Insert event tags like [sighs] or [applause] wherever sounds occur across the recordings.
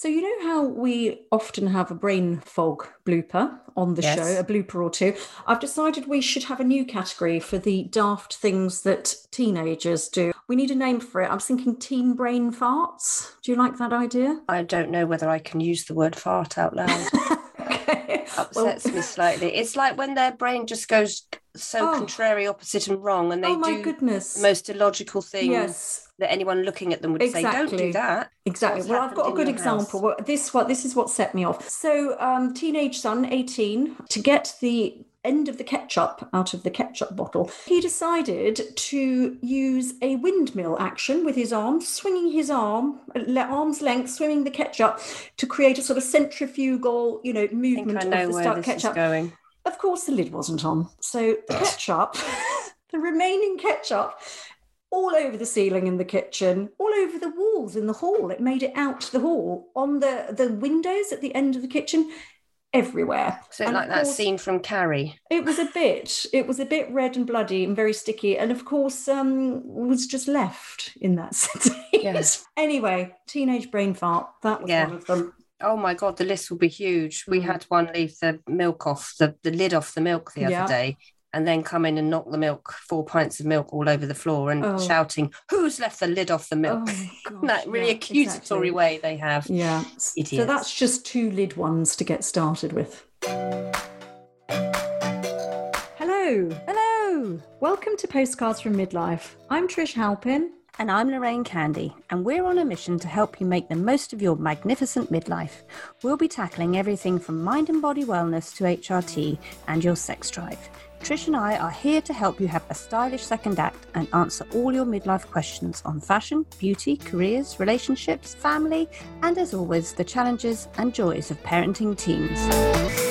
So, you know how we often have a brain fog blooper on the Yes. show, a blooper or two? I've decided we should have a new category for the daft things that teenagers do. We need a name for it. I'm thinking teen brain farts. Do you like that idea? I don't know whether I can use the word fart out loud. [laughs] okay. Upsets me slightly. It's like when their brain just goes so Oh. contrary, opposite, and wrong, and they oh my do goodness. the most illogical things. Yes. That anyone looking at them would say, "Don't do that." Exactly. What's Well, I've got a good example. Well, this what this is what set me off. So, um, teenage son, eighteen, to get the end of the ketchup out of the ketchup bottle, he decided to use a windmill action with his arm, swinging his arm, arm's length, swimming the ketchup to create a sort of centrifugal, you know, movement I of know the this ketchup. is going. Of course, the lid wasn't on. So the ketchup, [laughs] the remaining ketchup, all over the ceiling in the kitchen, all over the walls in the hall. It made it out to the hall, on the, the windows at the end of the kitchen, everywhere. So And like that course, scene from Carrie. It was a bit, it was a bit red and bloody and very sticky. And of course, um, was just left in that [laughs] setting. Yes. anyway, teenage brain fart. That was Yeah. one of them. Oh my god, the list will be huge. We Mm. had one leave the milk off the, the lid off the milk the other Yeah. day, and then come in and knock the milk, four pints of milk all over the floor, and Oh. shouting, "Who's left the lid off the oh milk?" Oh, [laughs] gosh, that really yeah, accusatory exactly. way they have. Yeah. So that's just two lid ones to get started with. Hello. Hello, Welcome to Postcards from Midlife. I'm Trish Halpin. and I'm Lorraine Candy, and we're on a mission to help you make the most of your magnificent midlife. We'll be tackling everything from mind and body wellness to HRT and your sex drive. Trish and I are here to help you have a stylish second act and answer all your midlife questions on fashion, beauty, careers, relationships, family, and as always, the challenges and joys of parenting teens.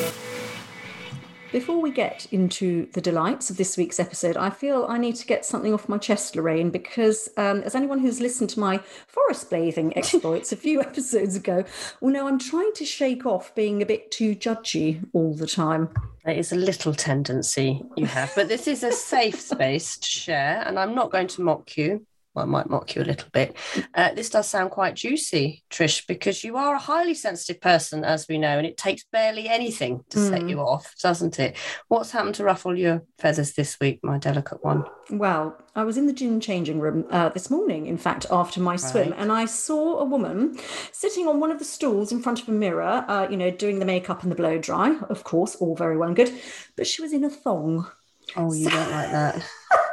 Before we get into the delights of this week's episode, I feel I need to get something off my chest, Lorraine, because um, as anyone who's listened to my forest bathing exploits a few [laughs] episodes ago will know I'm trying to shake off being a bit too judgy all the time. There is a little tendency you have, but this is a safe space to share, and I'm not going to mock you. I might mock you a little bit. Uh, this does sound quite juicy, Trish, because you are a highly sensitive person, as we know, and it takes barely anything to set Mm. you off, doesn't it? What's happened to ruffle your feathers this week, my delicate one? Well, I was in the gym changing room uh, this morning, in fact, after my swim, and I saw a woman sitting on one of the stools in front of a mirror, uh, you know, doing the makeup and the blow dry, of course, all very well and good, but she was in a thong. Oh, you don't like that. [laughs]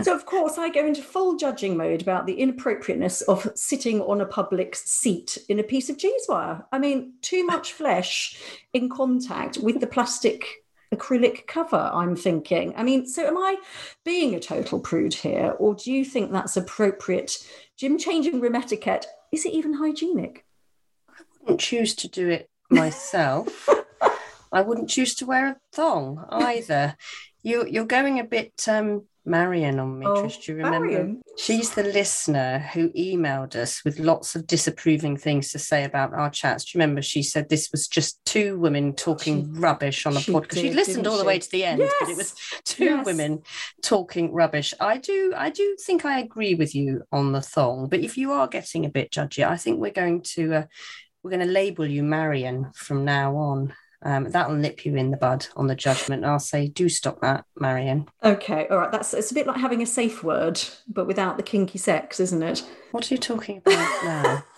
[laughs] So, of course, I go into full judging mode about the inappropriateness of sitting on a public seat in a piece of cheese wire. I mean, too much [laughs] flesh in contact with the plastic acrylic cover, I'm thinking. I mean, so am I being a total prude here, or do you think that's appropriate gym changing room etiquette? Is it even hygienic? I wouldn't choose to do it myself. [laughs] I wouldn't choose to wear a thong either. You, you're going a bit um, Marion on me, Oh, Trish. Do you remember? Marion? She's the listener who emailed us with lots of disapproving things to say about our chats. Do you remember? She said this was just two women talking She- rubbish on a podcast. She listened all the way to the end, but it was two Yes. women talking rubbish. I do, I do think I agree with you on the thong. But if you are getting a bit judgy, I think we're going to, uh, we're going to label you Marion from now on. Um, that'll nip you in the bud on the judgment. I'll say, do stop that, Marion. Okay, all right. That's it's a bit like having a safe word, but without the kinky sex, isn't it? What are you talking about now? [laughs]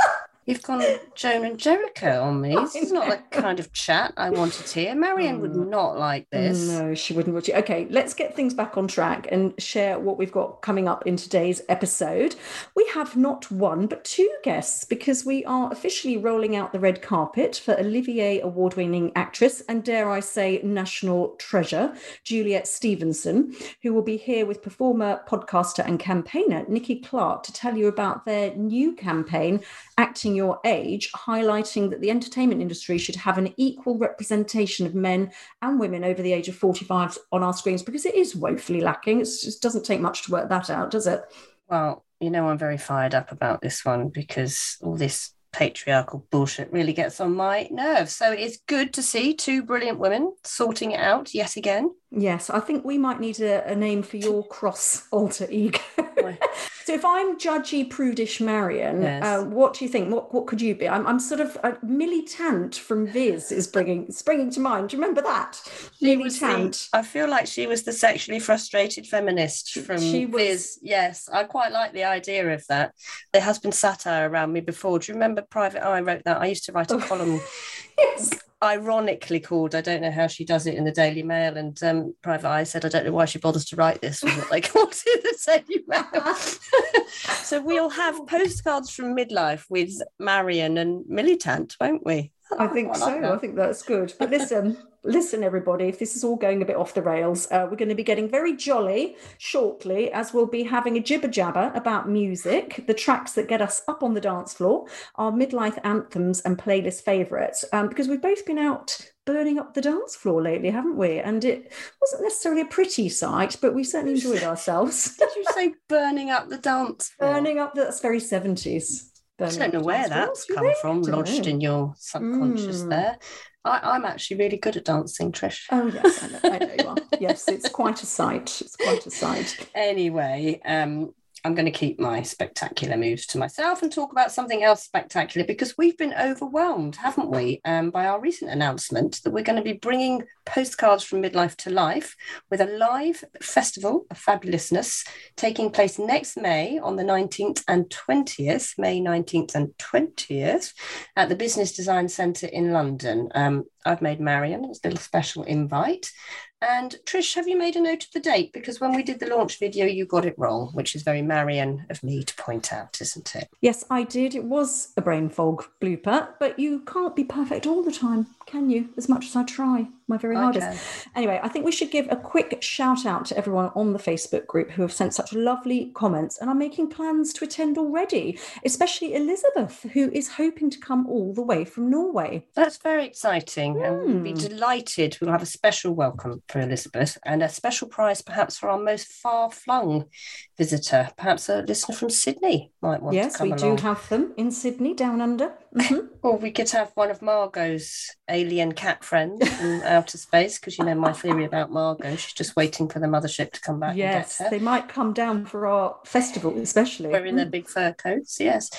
You've gone Joan and Jericho on me. This is not the [laughs] kind of chat I wanted here. Marianne would Mm. not like this. No, she wouldn't. Would she? Okay, let's get things back on track and share what we've got coming up in today's episode. We have not one, but two guests because we are officially rolling out the red carpet for Olivier award winning actress and, dare I say, national treasure, Juliet Stevenson, who will be here with performer, podcaster, and campaigner Nikki Clark to tell you about their new campaign, Acting Your Age, highlighting that the entertainment industry should have an equal representation of men and women over the age of 45 on our screens because it is woefully lacking. It just doesn't take much to work that out, does it? Well, you know, I'm very fired up about this one because all this patriarchal bullshit really gets on my nerves. So it's good to see two brilliant women sorting it out yet again. Yes, I think we might need a, a name for your cross alter ego. [laughs] So if I'm judgy, prudish Marion, Yes. uh, what do you think? What what could you be? I'm, I'm sort of uh, Millie Tant from Viz is bringing springing to mind. Do you remember that? Millie was the- Tant. I feel like she was the sexually frustrated feminist from She was- Viz. Yes, I quite like the idea of that. There has been satire around me before. Do you remember Private Eye wrote that? I used to write a Oh. column [laughs] Yes. Ironically called I don't know how she does it in the Daily Mail and um, Private Eye said I don't know why she bothers to write this was what they called it the Daily Mail [laughs] so we'll have [laughs] postcards from midlife with Marion and Militant won't we I think so. I think that's good. But listen, listen, everybody, if this is all going a bit off the rails, uh, we're going to be getting very jolly shortly as we'll be having a jibber jabber about music, the tracks that get us up on the dance floor, our midlife anthems and playlist favourites, um, because we've both been out burning up the dance floor lately, haven't we? And it wasn't necessarily a pretty sight, but we certainly enjoyed ourselves. [laughs] did you say burning up the dance floor? burning up, that's very 70s. I don't know where that's come from lodged in your subconscious Mm. there I, I'm actually really good at dancing Trish Oh yes, I know, I know you are. Yes, it's quite a sight. It's quite a sight. [laughs] anyway, um, I'm going to keep my spectacular moves to myself and talk about something else spectacular because we've been overwhelmed, haven't we, um, by our recent announcement that we're going to be bringing postcards from midlife to life with a live festival of fabulousness taking place next May on the 19th and 20th, May 19th and 20th, at the Business Design Centre in London. Um, I've made Marion a little special invite. And Trish, have you made a note of the date? Because when we did the launch video, you got it wrong, which is very Marion of me to point out, isn't it? Yes, I did. It was a brain fog blooper, but you can't be perfect all the time, can you? As much as I try my very hardest. Anyway, I think we should give a quick shout out to everyone on the Facebook group who have sent such lovely comments and are making plans to attend already, especially Elizabeth, who is hoping to come all the way from Norway. That's very exciting. And we'll be Hmm. delighted. We'll have a special welcome for Elizabeth and a special prize perhaps for our most far flung visitor. Perhaps a listener from Sydney might want yes, to come Yes, we along. do have them in Sydney, down under. Mhm. [laughs] Or we could have one of Margot's alien cat friends from outer space, because you know my theory about Margot. She's just waiting for the mothership to come back yes, and get her. they might come down for our festival, especially. Wearing their Mm. big fur coats, yes.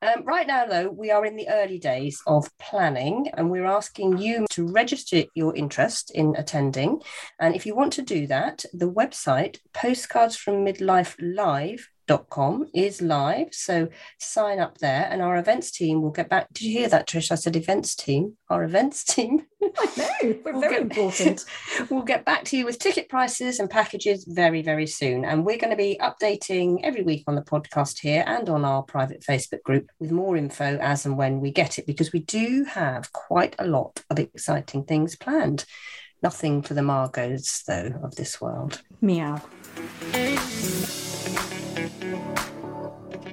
Um, right now, though, we are in the early days of planning, and we're asking you to register your interest in attending. And if you want to do that, the website postcards from midlife live com is live so sign up there and our events team will get back did you hear that trish i said events team our events team [laughs] [laughs] I know, we're We'll very get- important. [laughs] we'll get back to you with ticket prices and packages very, very soon. And we're going to be updating every week on the podcast here and on our private Facebook group with more info as and when we get it, because we do have quite a lot of exciting things planned. Nothing for the Margos, though, of this world. Meow.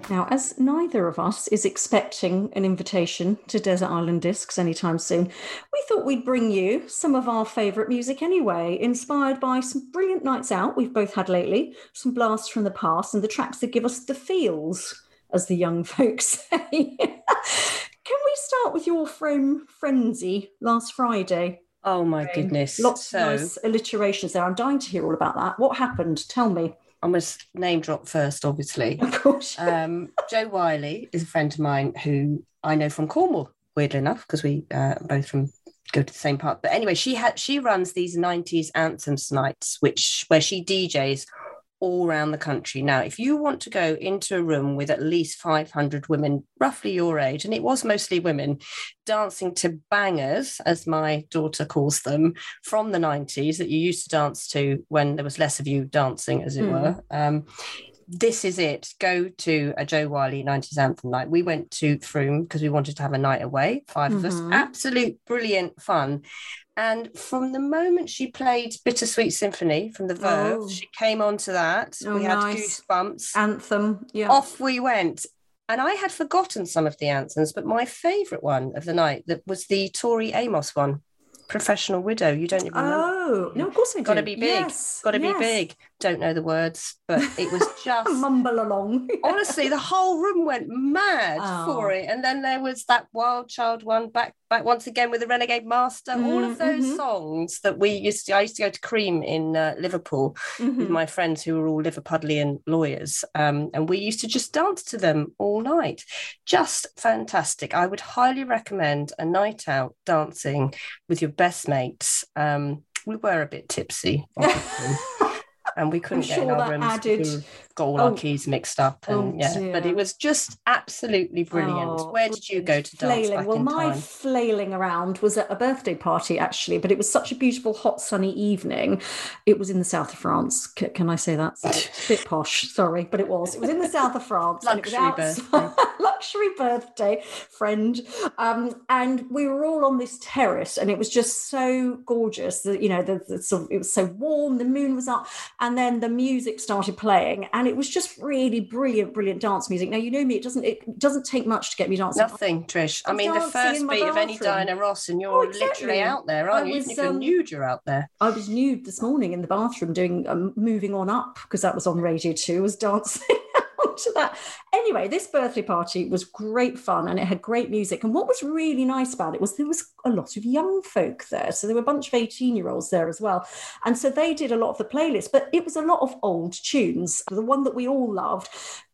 Now, as neither of us is expecting an invitation to Desert Island Discs anytime soon, we thought we'd bring you some of our favourite music anyway, inspired by some brilliant nights out we've both had lately, some blasts from the past, and the tracks that give us the feels, as the young [laughs] folks say. Can we start with your from Frenzy last Friday? Oh, my goodness. Lots so, of nice alliterations there. I'm dying to hear all about that. What happened? Tell me. I must name drop first, obviously. [laughs] Of course. um, Jo Whiley is a friend of mine who I know from Cornwall, weirdly enough, because we uh, both from go to the same part. But anyway, she had she runs these '90s anthems nights, which where she DJs all around the country. Now, if you want to go into a room with at least 500 women, roughly your age, and it was mostly women, dancing to bangers, as my daughter calls them, from the 90s that you used to dance to when there was less of you dancing, as it mm. were. Um, this is it. Go to a Jo Whiley 90s anthem night. We went to Frome because we wanted to have a night away, 5 mm-hmm. of us. Mm-hmm. Absolute brilliant fun. And from the moment she played Bittersweet Symphony from the Verve, oh. she came onto that. Oh, we had nice. goosebumps. Anthem. Yeah. Off we went. And I had forgotten some of the anthems, but my favourite one of the night that was the Tori Amos one professional widow. You don't even know. Oh, no, of course I do. Got to be big. Yes. Got to yes. be big. Don't know the words, but it was [laughs] just mumble along. honestly, the whole room went mad oh. for it. And then there was that Wild Child one back back once again with the Renegade Master. Mm, all of those mm-hmm. songs that we used to. I used to go to Cream in uh, Liverpool mm-hmm. with my friends who were all Liverpudlian lawyers, um, and we used to just dance to them all night. Just fantastic. I would highly recommend a night out dancing with your best mates. Um, we were a bit tipsy, [laughs] and we couldn't I'm get sure in our rooms. Added got all oh. our keys mixed up and oh, yeah dear. but it was just absolutely brilliant oh, where did you go to dance flailing. well my time? flailing around was at a birthday party actually but it was such a beautiful hot sunny evening it was in the south of france C- can i say that a [laughs] bit posh sorry but it was it was in the south of france luxury birthday [laughs] luxury birthday friend um, and we were all on this terrace and it was just so gorgeous that you know the, the sort of, it was so warm the moon was up and then the music started playing and it was just really brilliant, brilliant dance music. Now you know me; it doesn't it doesn't take much to get me dancing. Nothing, Trish. I mean, the first beat of any Diana Ross, and you're oh, exactly. literally out there, aren't I you? Was, Even if you're um, nude, you're out there. I was nude this morning in the bathroom doing um, moving on up because that was on Radio Two. Was dancing. [laughs] to that. Anyway, this birthday party was great fun and it had great music. And what was really nice about it was there was a lot of young folk there. So there were a bunch of 18 year olds there as well. And so they did a lot of the playlist, but it was a lot of old tunes. The one that we all loved,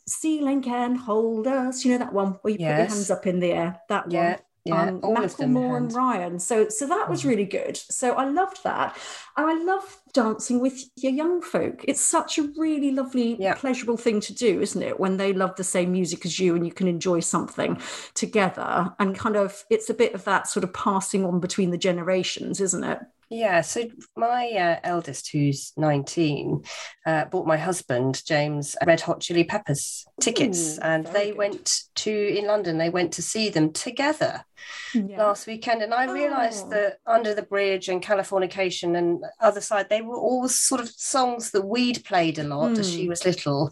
Ceiling Can Hold Us, you know that one where you yes. put your hands up in the air, that yeah. one yeah, um, Macklemore and Ryan. So, so that was mm. really good. So I loved that, and I love dancing with your young folk. It's such a really lovely, yeah. pleasurable thing to do, isn't it? When they love the same music as you, and you can enjoy something together, and kind of, it's a bit of that sort of passing on between the generations, isn't it? Yeah, so my uh, eldest, who's 19, uh, bought my husband, James, Red Hot Chili Peppers tickets. Ooh, and they good. went to, in London, they went to see them together yeah. last weekend. And I realised oh. that Under the Bridge and Californication and Other Side, they were all sort of songs that we'd played a lot mm. as she hmm. was little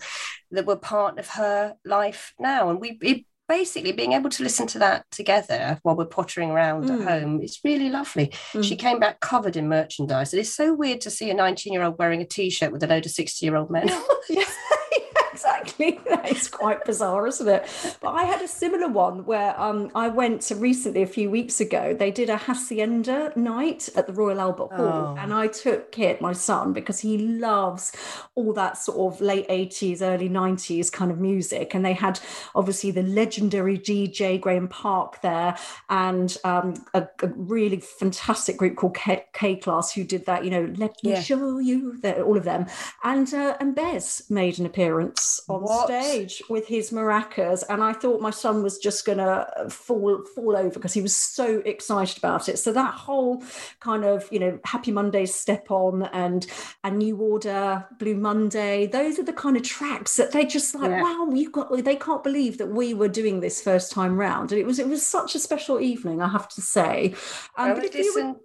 that were part of her life now. And we, it basically being able to listen to that together while we're pottering around mm. at home it's really lovely mm. she came back covered in merchandise it is so weird to see a 19 year old wearing a t-shirt with a load of 60 year old men [laughs] [laughs] exactly. [laughs] That is quite bizarre, isn't it? But I had a similar one where um, I went to recently a few weeks ago. They did a hacienda night at the Royal Albert Hall, oh. and I took Kit, my son, because he loves all that sort of late eighties, early nineties kind of music. And they had obviously the legendary DJ Graeme Park there, and um, a, a, really fantastic group called K, K Class who did that. You know, let me yeah. show you that all of them, and uh, and Bez made an appearance on what? stage with his maracas, and I thought my son was just going to fall fall over because he was so excited about it. So that whole kind of you know Happy Monday step on and a New Order Blue Monday, those are the kind of tracks that they just like yeah. wow you got they can't believe that we were doing this first time round, and it was it was such a special evening I have to say. Um, if you were,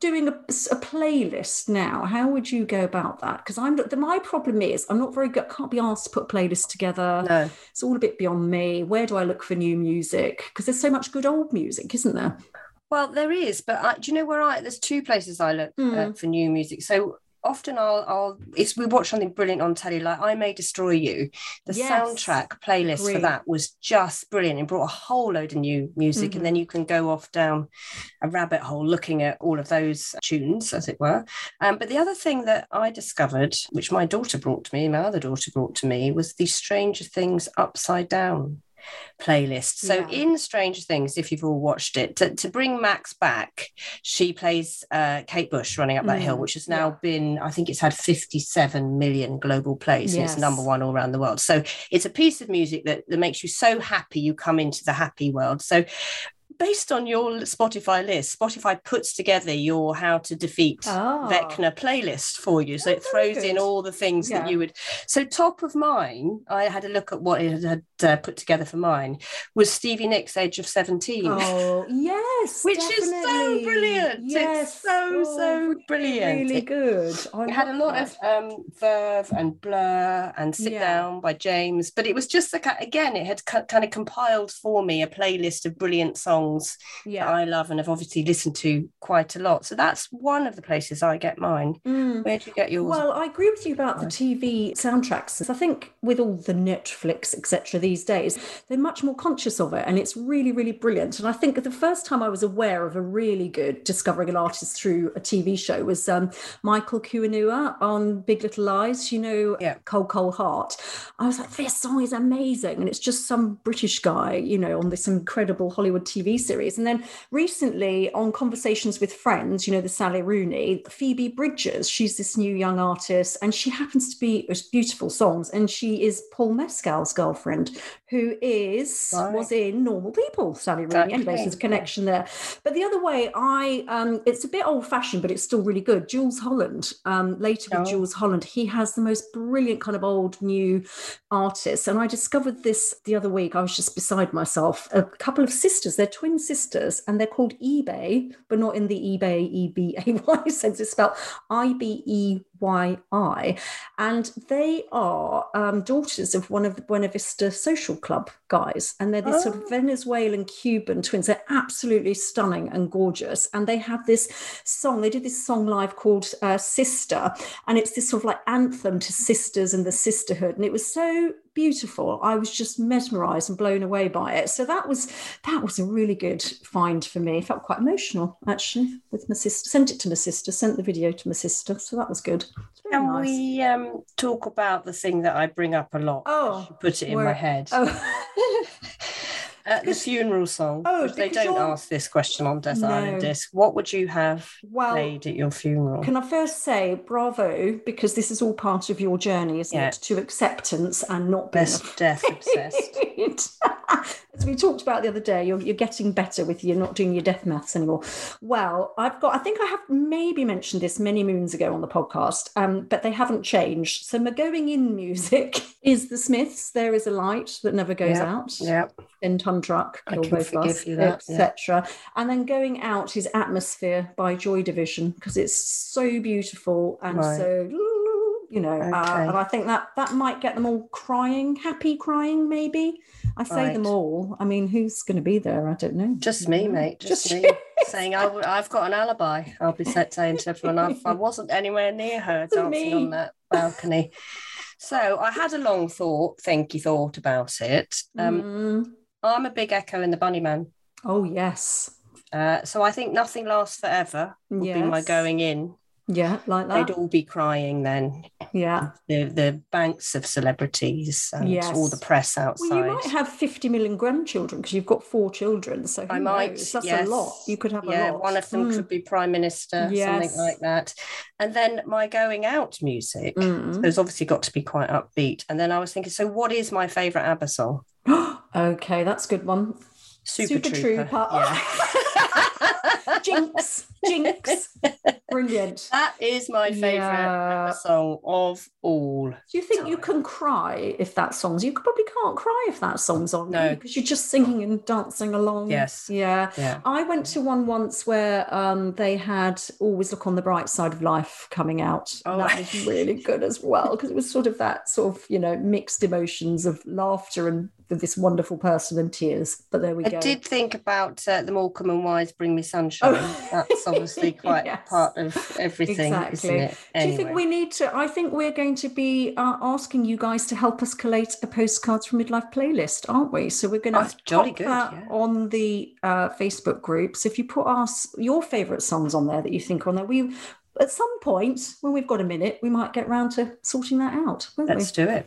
doing a, a, playlist now, how would you go about that? Because I'm the, my problem is I'm not very good. Can't be asked to put playlists together. No, it's all a bit beyond me. Where do I look for new music? Because there's so much good old music, isn't there? Well, there is, but I, do you know where I? There's two places I look mm. uh, for new music. So often I'll I'll it's we watch something brilliant on telly like I May Destroy You. The yes. soundtrack playlist Great. for that was just brilliant. It brought a whole load of new music, mm-hmm. and then you can go off down a rabbit hole looking at all of those tunes, as it were. Um, but the other thing that I discovered, which my daughter brought to me, my other daughter brought to me, was the Stranger Things Upside Down playlist. So Yeah. in Stranger Things, if you've all watched it, to, to bring Max back, she plays uh, Kate Bush running up that hill, Mm, which has now yeah. been, I think it's had 57 million global plays and it's number one all around the world. So it's a piece of music that, that makes you so happy you come into the happy world. So based on your Spotify list, Spotify puts together your how to defeat Ah. Vecna playlist for you. So Oh, it throws in all the things that you would. So top of mine, I had a look at what it had uh, put together for mine was Stevie Nicks' Age of 17. Oh [laughs] yes, Which is so definitely. brilliant. It's Yes, so, so brilliant. Really It- good. I It had a lot that. of um, Verve and Blur and Sit Yeah. Down by James, but it was just again, it had ki- kind of compiled for me a playlist of brilliant songs yeah. that I love and have obviously listened to quite a lot. So that's one of the places I get mine. Mm. Where do you get yours? Well, I agree with you about the TV soundtracks. I think with all the Netflix, etc., these days, they're much more conscious of it, and it's really, really brilliant. And I think the first time I was aware of a really good discovering an artist through a TV show was um, Michael Kiwanuka on Big Little Lies. You know, Yeah. Cold Cold Heart. I was like, this song is amazing, and it's just some British guy, you know, on this incredible Hollywood TV series. And then recently on Conversations with Friends, you know, the Sally Rooney, Phoebe Bridgers, she's this new young artist, and she happens to be it's beautiful songs, and she is Paul Mescal's girlfriend, who is Right. was in Normal People, Sally Rooney. Anyway, so there's a connection there. But the other way, I um, it's a bit old fashioned, but it's still really good. Jools Holland, um, later with Oh. Jools Holland, he has the most brilliant kind of old new artists. And I discovered this the other week. I was just beside myself. A couple of sisters, they're twin sisters, and they're called eBay, but not in the eBay E B A Y [laughs] sense. It's spelled I B E Y I, and they are um, daughters of one of the Buena Vista Social Club guys, and they're this sort Oh. of Venezuelan Cuban twins. They're absolutely stunning and gorgeous, and they have this song. They did this song live called uh, "Sister," and it's this sort of like anthem to sisters and the sisterhood, and it was so beautiful. I was just mesmerized and blown away by it. So that was that was a really good find for me. Felt quite emotional actually with my sister. Sent it to my sister. Sent the video to my sister. So that was good. Can nice. we um, talk about the thing that I bring up a lot? Oh, put it in my head. Oh. [laughs] Uh, the funeral song. Oh, they don't you're- ask this question on Death Island Disc. What would you have well, played at your funeral? Can I first say bravo because this is all part of your journey, isn't Yeah. it? To acceptance and not being Best death obsessed. [laughs] As we talked about the other day, you're, you're getting better with you're not doing your death maths anymore. Well, I've got, I think I have maybe mentioned this many moons ago on the podcast, um, but they haven't changed. So my going in music [laughs] is the Smiths. There is a light that never goes Yep, out. Yeah. In truck, I kill can both of us, that, yeah. etc. And then going out is Atmosphere by Joy Division because it's so beautiful and Right. so you know, uh, and I think that that might get them all crying, happy crying, maybe. I say them all. I mean, who's going to be there? I don't know. Just me, mate. Just, Just me saying I w- I've got an alibi. I'll be set saying to everyone I, I wasn't anywhere near her [laughs] dancing me. on that balcony. So I had a long thought, thinky thought about it. Um, Mm. I'm a big Echo and the Bunnymen. Oh yes, Uh, so I think nothing lasts forever would be my going in. yeah, like that. They'd all be crying then. Yeah. The the banks of celebrities and Yes. all the press outside. Well, you might have fifty million grandchildren because you've got four children. So I might. knows? That's yes. a lot. You could have yeah, a lot. one of them Mm. could be prime minister, Yes. something like that. And then my going out music. Mm. There's obviously got to be quite upbeat. And then I was thinking, so what is my favourite ABBA song? [gasps] [gasps] okay, that's a good one. Super, Super Trooper. Trooper. Yeah. [laughs] Jinx, Jinx, [laughs] brilliant. that is my favourite Yeah. Song of all. Do you think you can cry if that song's? You probably can't cry if that song's on. No. because you're just singing and dancing along. Yes. Yeah. Yeah. I went to one once where um, they had "Always Look on the Bright Side of Life" coming out. Oh. that was [laughs] really good as well because it was sort of that sort of you know mixed emotions of laughter and with this wonderful person and tears. But there we I go. I did think about uh, the Morecambe and Wise Bring Me Sunshine. [laughs] Oh. That's obviously [laughs] quite Yes. part of everything, isn't Exactly. it? Do you think we need to? I think we're going to be uh, asking you guys to help us collate a postcards from midlife playlist, aren't we? So we're going Oh, to jolly pop good, that yeah. on the uh, Facebook group. So if you put us your favourite songs on there that you think are on there, we at some point when we've got a minute, we might get round to sorting that out, won't Let's do it.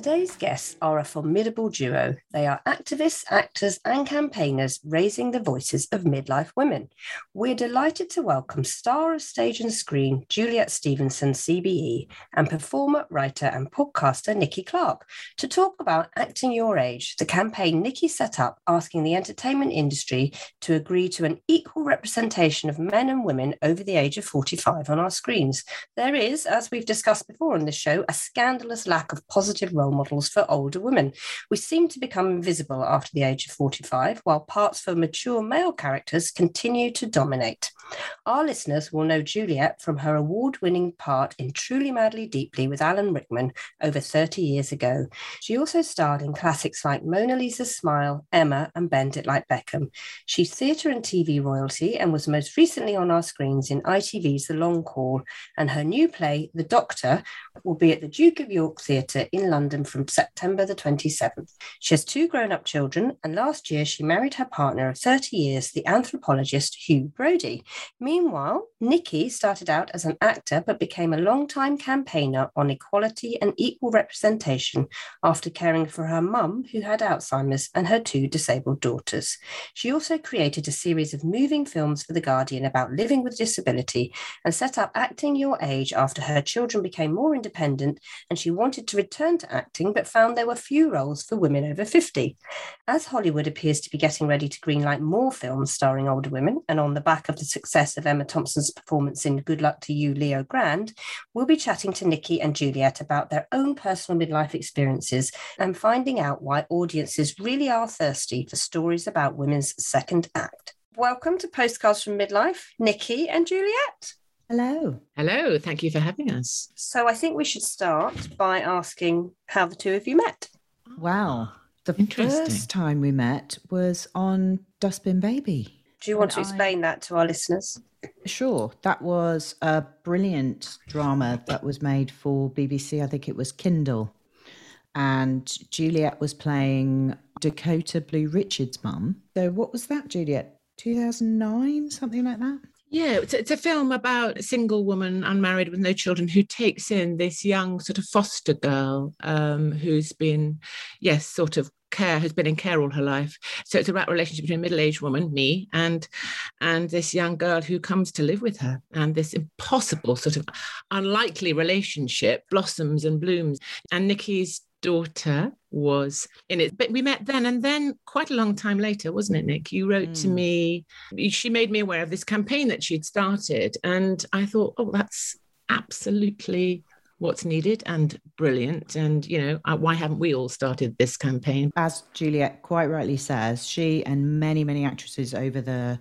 Today's guests are a formidable duo. They are activists, actors, and campaigners raising the voices of midlife women. We're delighted to welcome star of stage and screen Juliet Stevenson, CBE, and performer, writer, and podcaster Nikki Clark to talk about Acting Your Age, the campaign Nikki set up asking the entertainment industry to agree to an equal representation of men and women over the age of 45 on our screens. There is, as we've discussed before on this show, a scandalous lack of positive role models for older women. We seem to become invisible after the age of 45, while parts for mature male characters continue to dominate. Our listeners will know Juliet from her award winning part in Truly Madly Deeply with Alan Rickman over 30 years ago. She also starred in classics like Mona Lisa's Smile, Emma, and Bend It Like Beckham. She's theatre and TV royalty and was most recently on our screens in ITV's The Long Call, and her new play, The Doctor, will be at the Duke of York Theatre in London from September the 27th. She has two grown up children, and last year she married her partner of 30 years, the anthropologist Hugh Brody. Meanwhile, Nikki started out as an actor but became a long-time campaigner on equality and equal representation after caring for her mum, who had Alzheimer's, and her two disabled daughters. She also created a series of moving films for The Guardian about living with disability and set up Acting Your Age after her children became more independent and she wanted to return to acting, but found there were few roles for women over 50. As Hollywood appears to be getting ready to greenlight more films starring older women, and on the back of the success of Emma Thompson's performance in Good Luck to You, Leo Grande, we'll be chatting to Nikki and Juliet about their own personal midlife experiences and finding out why audiences really are thirsty for stories about women's second act. Welcome to Postcards from Midlife, Nikki and Juliet. Hello. Hello. Thank you for having us. So I think we should start by asking how the two of you met. Wow. The first time we met was on Dustbin Baby. Do you want to explain I... that to our listeners? Sure. That was a brilliant drama that was made for BBC. I think it was Kindle. And Juliet was playing Dakota Blue Richard's mum. So, what was that, Juliet? 2009, something like that? Yeah, it's, it's, a film about a single woman, unmarried with no children, who takes in this young sort of foster girl um, who's been, yes, sort of care has been in care all her life. So it's a about relationship between a middle-aged woman, me, and and this young girl who comes to live with her, and this impossible sort of unlikely relationship blossoms and blooms. And Nikki's daughter was in it. But we met then, and then quite a long time later, wasn't it, Nick? You wrote mm. to me, she made me aware of this campaign that she'd started. And I thought, oh, that's absolutely what's needed and brilliant. And, you know, uh, why haven't we all started this campaign? As Juliet quite rightly says, she and many, many actresses over the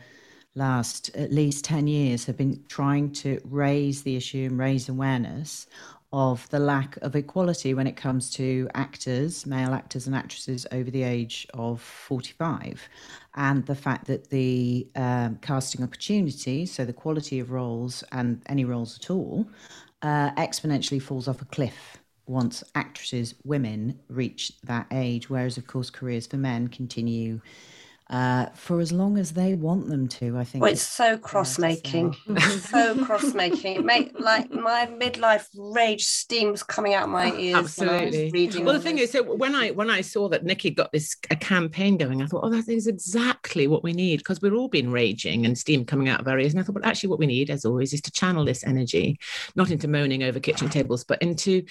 last at least 10 years have been trying to raise the issue and raise awareness of the lack of equality when it comes to actors, male actors and actresses over the age of 45, and the fact that the um, casting opportunities, so the quality of roles and any roles at all, uh, exponentially falls off a cliff once actresses, women, reach that age, whereas, of course, careers for men continue uh, for as long as they want them to. I think well, it's, so cross making, so cross making. It make like my midlife rage steams coming out my ears. Absolutely. well, the thing this. is, so when I when I saw that Nikki got this a campaign going, I thought, oh, that is exactly what we need because we're all been raging and steam coming out of our ears. And I thought, but actually, what we need, as always, is to channel this energy, not into moaning over kitchen tables, but into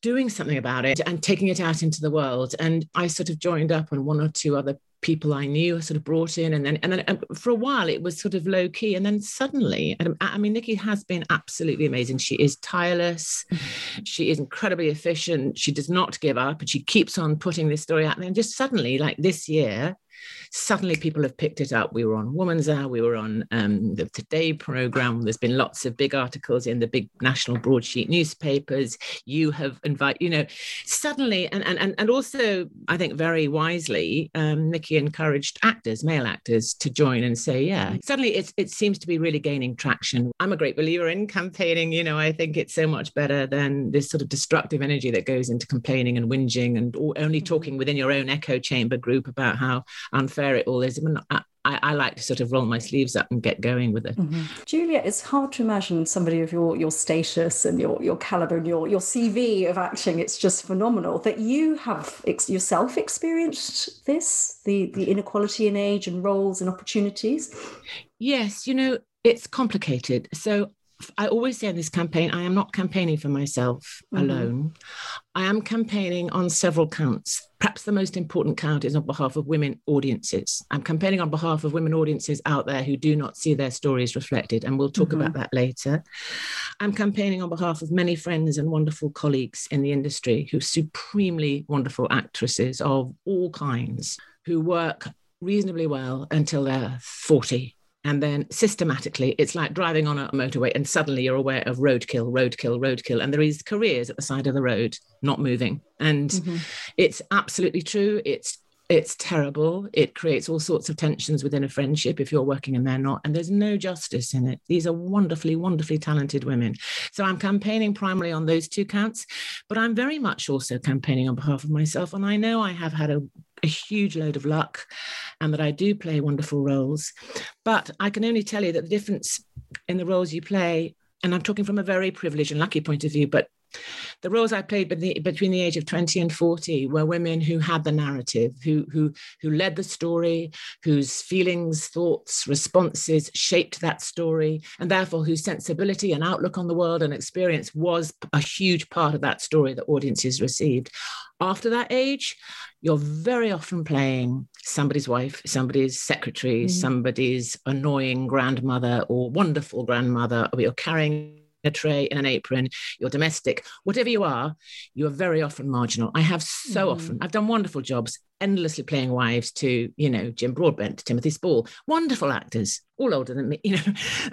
doing something about it and taking it out into the world. And I sort of joined up on one or two other people I knew sort of brought in, and then and then and for a while it was sort of low key, and then suddenly, I mean, Nikki has been absolutely amazing. She is tireless, [sighs] she is incredibly efficient. She does not give up, and she keeps on putting this story out. And just suddenly, like this year, suddenly people have picked it up. We were on Woman's Hour, we were on um, the Today program. There's been lots of big articles in the big national broadsheet newspapers. You have invited, you know, suddenly, and and and also, I think very wisely, um, Nikki encouraged actors, male actors, to join and say, yeah. Suddenly, it it seems to be really gaining traction. I'm a great believer in campaigning. You know, I think it's so much better than this sort of destructive energy that goes into complaining and whinging and only talking within your own echo chamber group about how unfair it all is. I, mean, I, I, like to sort of roll my sleeves up and get going with it. Mm-hmm. Julia, it's hard to imagine somebody of your your status and your your caliber and your your CV of acting. It's just phenomenal that you have ex- yourself experienced this the the inequality in age and roles and opportunities. Yes, you know it's complicated. So I always say in this campaign, I am not campaigning for myself mm-hmm. alone. I am campaigning on several counts. Perhaps the most important count is on behalf of women audiences. I'm campaigning on behalf of women audiences out there who do not see their stories reflected, and we'll talk mm-hmm. about that later. I'm campaigning on behalf of many friends and wonderful colleagues in the industry who are supremely wonderful actresses of all kinds who work reasonably well until they're 40 and then systematically it's like driving on a motorway and suddenly you're aware of roadkill roadkill roadkill. And there is careers at the side of the road not moving. And mm-hmm. it's absolutely true. It's it's terrible it creates all sorts of tensions within a friendship if you're working and they're not and there's no justice in it these are wonderfully wonderfully talented women so i'm campaigning primarily on those two counts but i'm very much also campaigning on behalf of myself and i know i have had a a huge load of luck and that I do play wonderful roles. But I can only tell you that the difference in the roles you play, and I'm talking from a very privileged and lucky point of view, but the roles I played between the age of 20 and 40 were women who had the narrative, who, who, who led the story, whose feelings, thoughts, responses shaped that story, and therefore whose sensibility and outlook on the world and experience was a huge part of that story that audiences received. After that age, you're very often playing somebody's wife, somebody's secretary, mm-hmm. somebody's annoying grandmother or wonderful grandmother, or you're carrying a tray in an apron, you're domestic, whatever you are, you are very often marginal. I have so mm. often, I've done wonderful jobs endlessly playing wives to, you know, Jim Broadbent, Timothy Spall, wonderful actors, all older than me, you know. [laughs]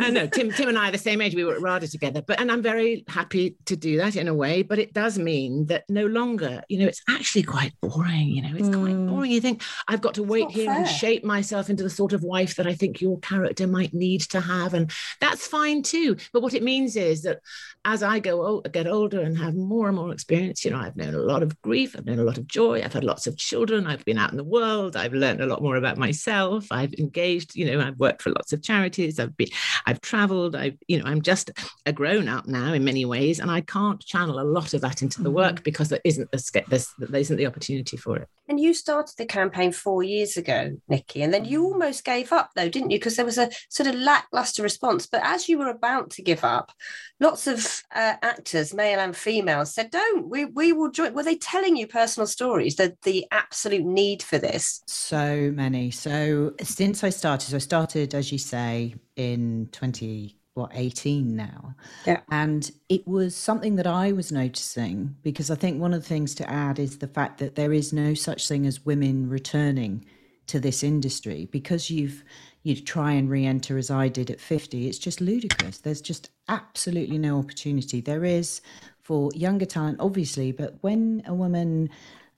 I know Tim, Tim and I are the same age. We were at RADA together, but and I'm very happy to do that in a way. But it does mean that no longer, you know, it's actually quite boring. You know, it's mm. quite boring. You think I've got to wait here fair. and shape myself into the sort of wife that I think your character might need to have, and that's fine too. But what it means is that as I go old, get older and have more and more experience, you know, I've known a lot of grief, I've known a lot of joy, I've had lots of children, I've been out in the world, I've learned a lot more about myself, I've engaged, you know, I've worked for lots of charities, I've been, I've traveled, I've, you know, I'm just a grown up now in many ways, and I can't channel a lot of that into the work mm-hmm. because there isn't the there isn't the opportunity for it. And you started the campaign four years ago, Nikki, and then you mm. almost gave up though, didn't you? Because there was a sort of lackluster response. But as you were about to give up, lots of uh, actors, male and female, said, "Don't. We we will join." Were they telling you personal stories? The the absolute need for this? So many. So since I started, so I started, as you say, in twenty what 18 now. Yeah. And it was something that i was noticing because i think one of the things to add is the fact that there is no such thing as women returning to this industry. Because you've you try and re-enter as i did at 50 it's just ludicrous. There's just absolutely no opportunity. There is for younger talent obviously but when a woman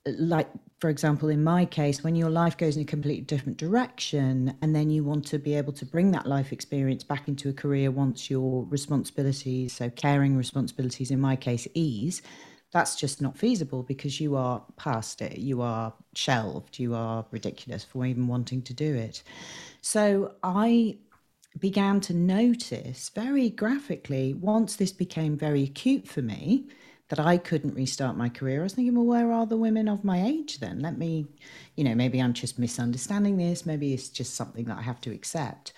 like for example in my case when your life goes in a completely different direction and then you want to be able to bring that life experience back into a career once your responsibilities so caring responsibilities in my case ease that's just not feasible because you are past it. You are shelved. You are ridiculous for even wanting to do it. So I began to notice very graphically once this became very acute for me that I couldn't restart my career. I was thinking, well, where are the women of my age then? Let me, you know, maybe I'm just misunderstanding this. Maybe it's just something that I have to accept.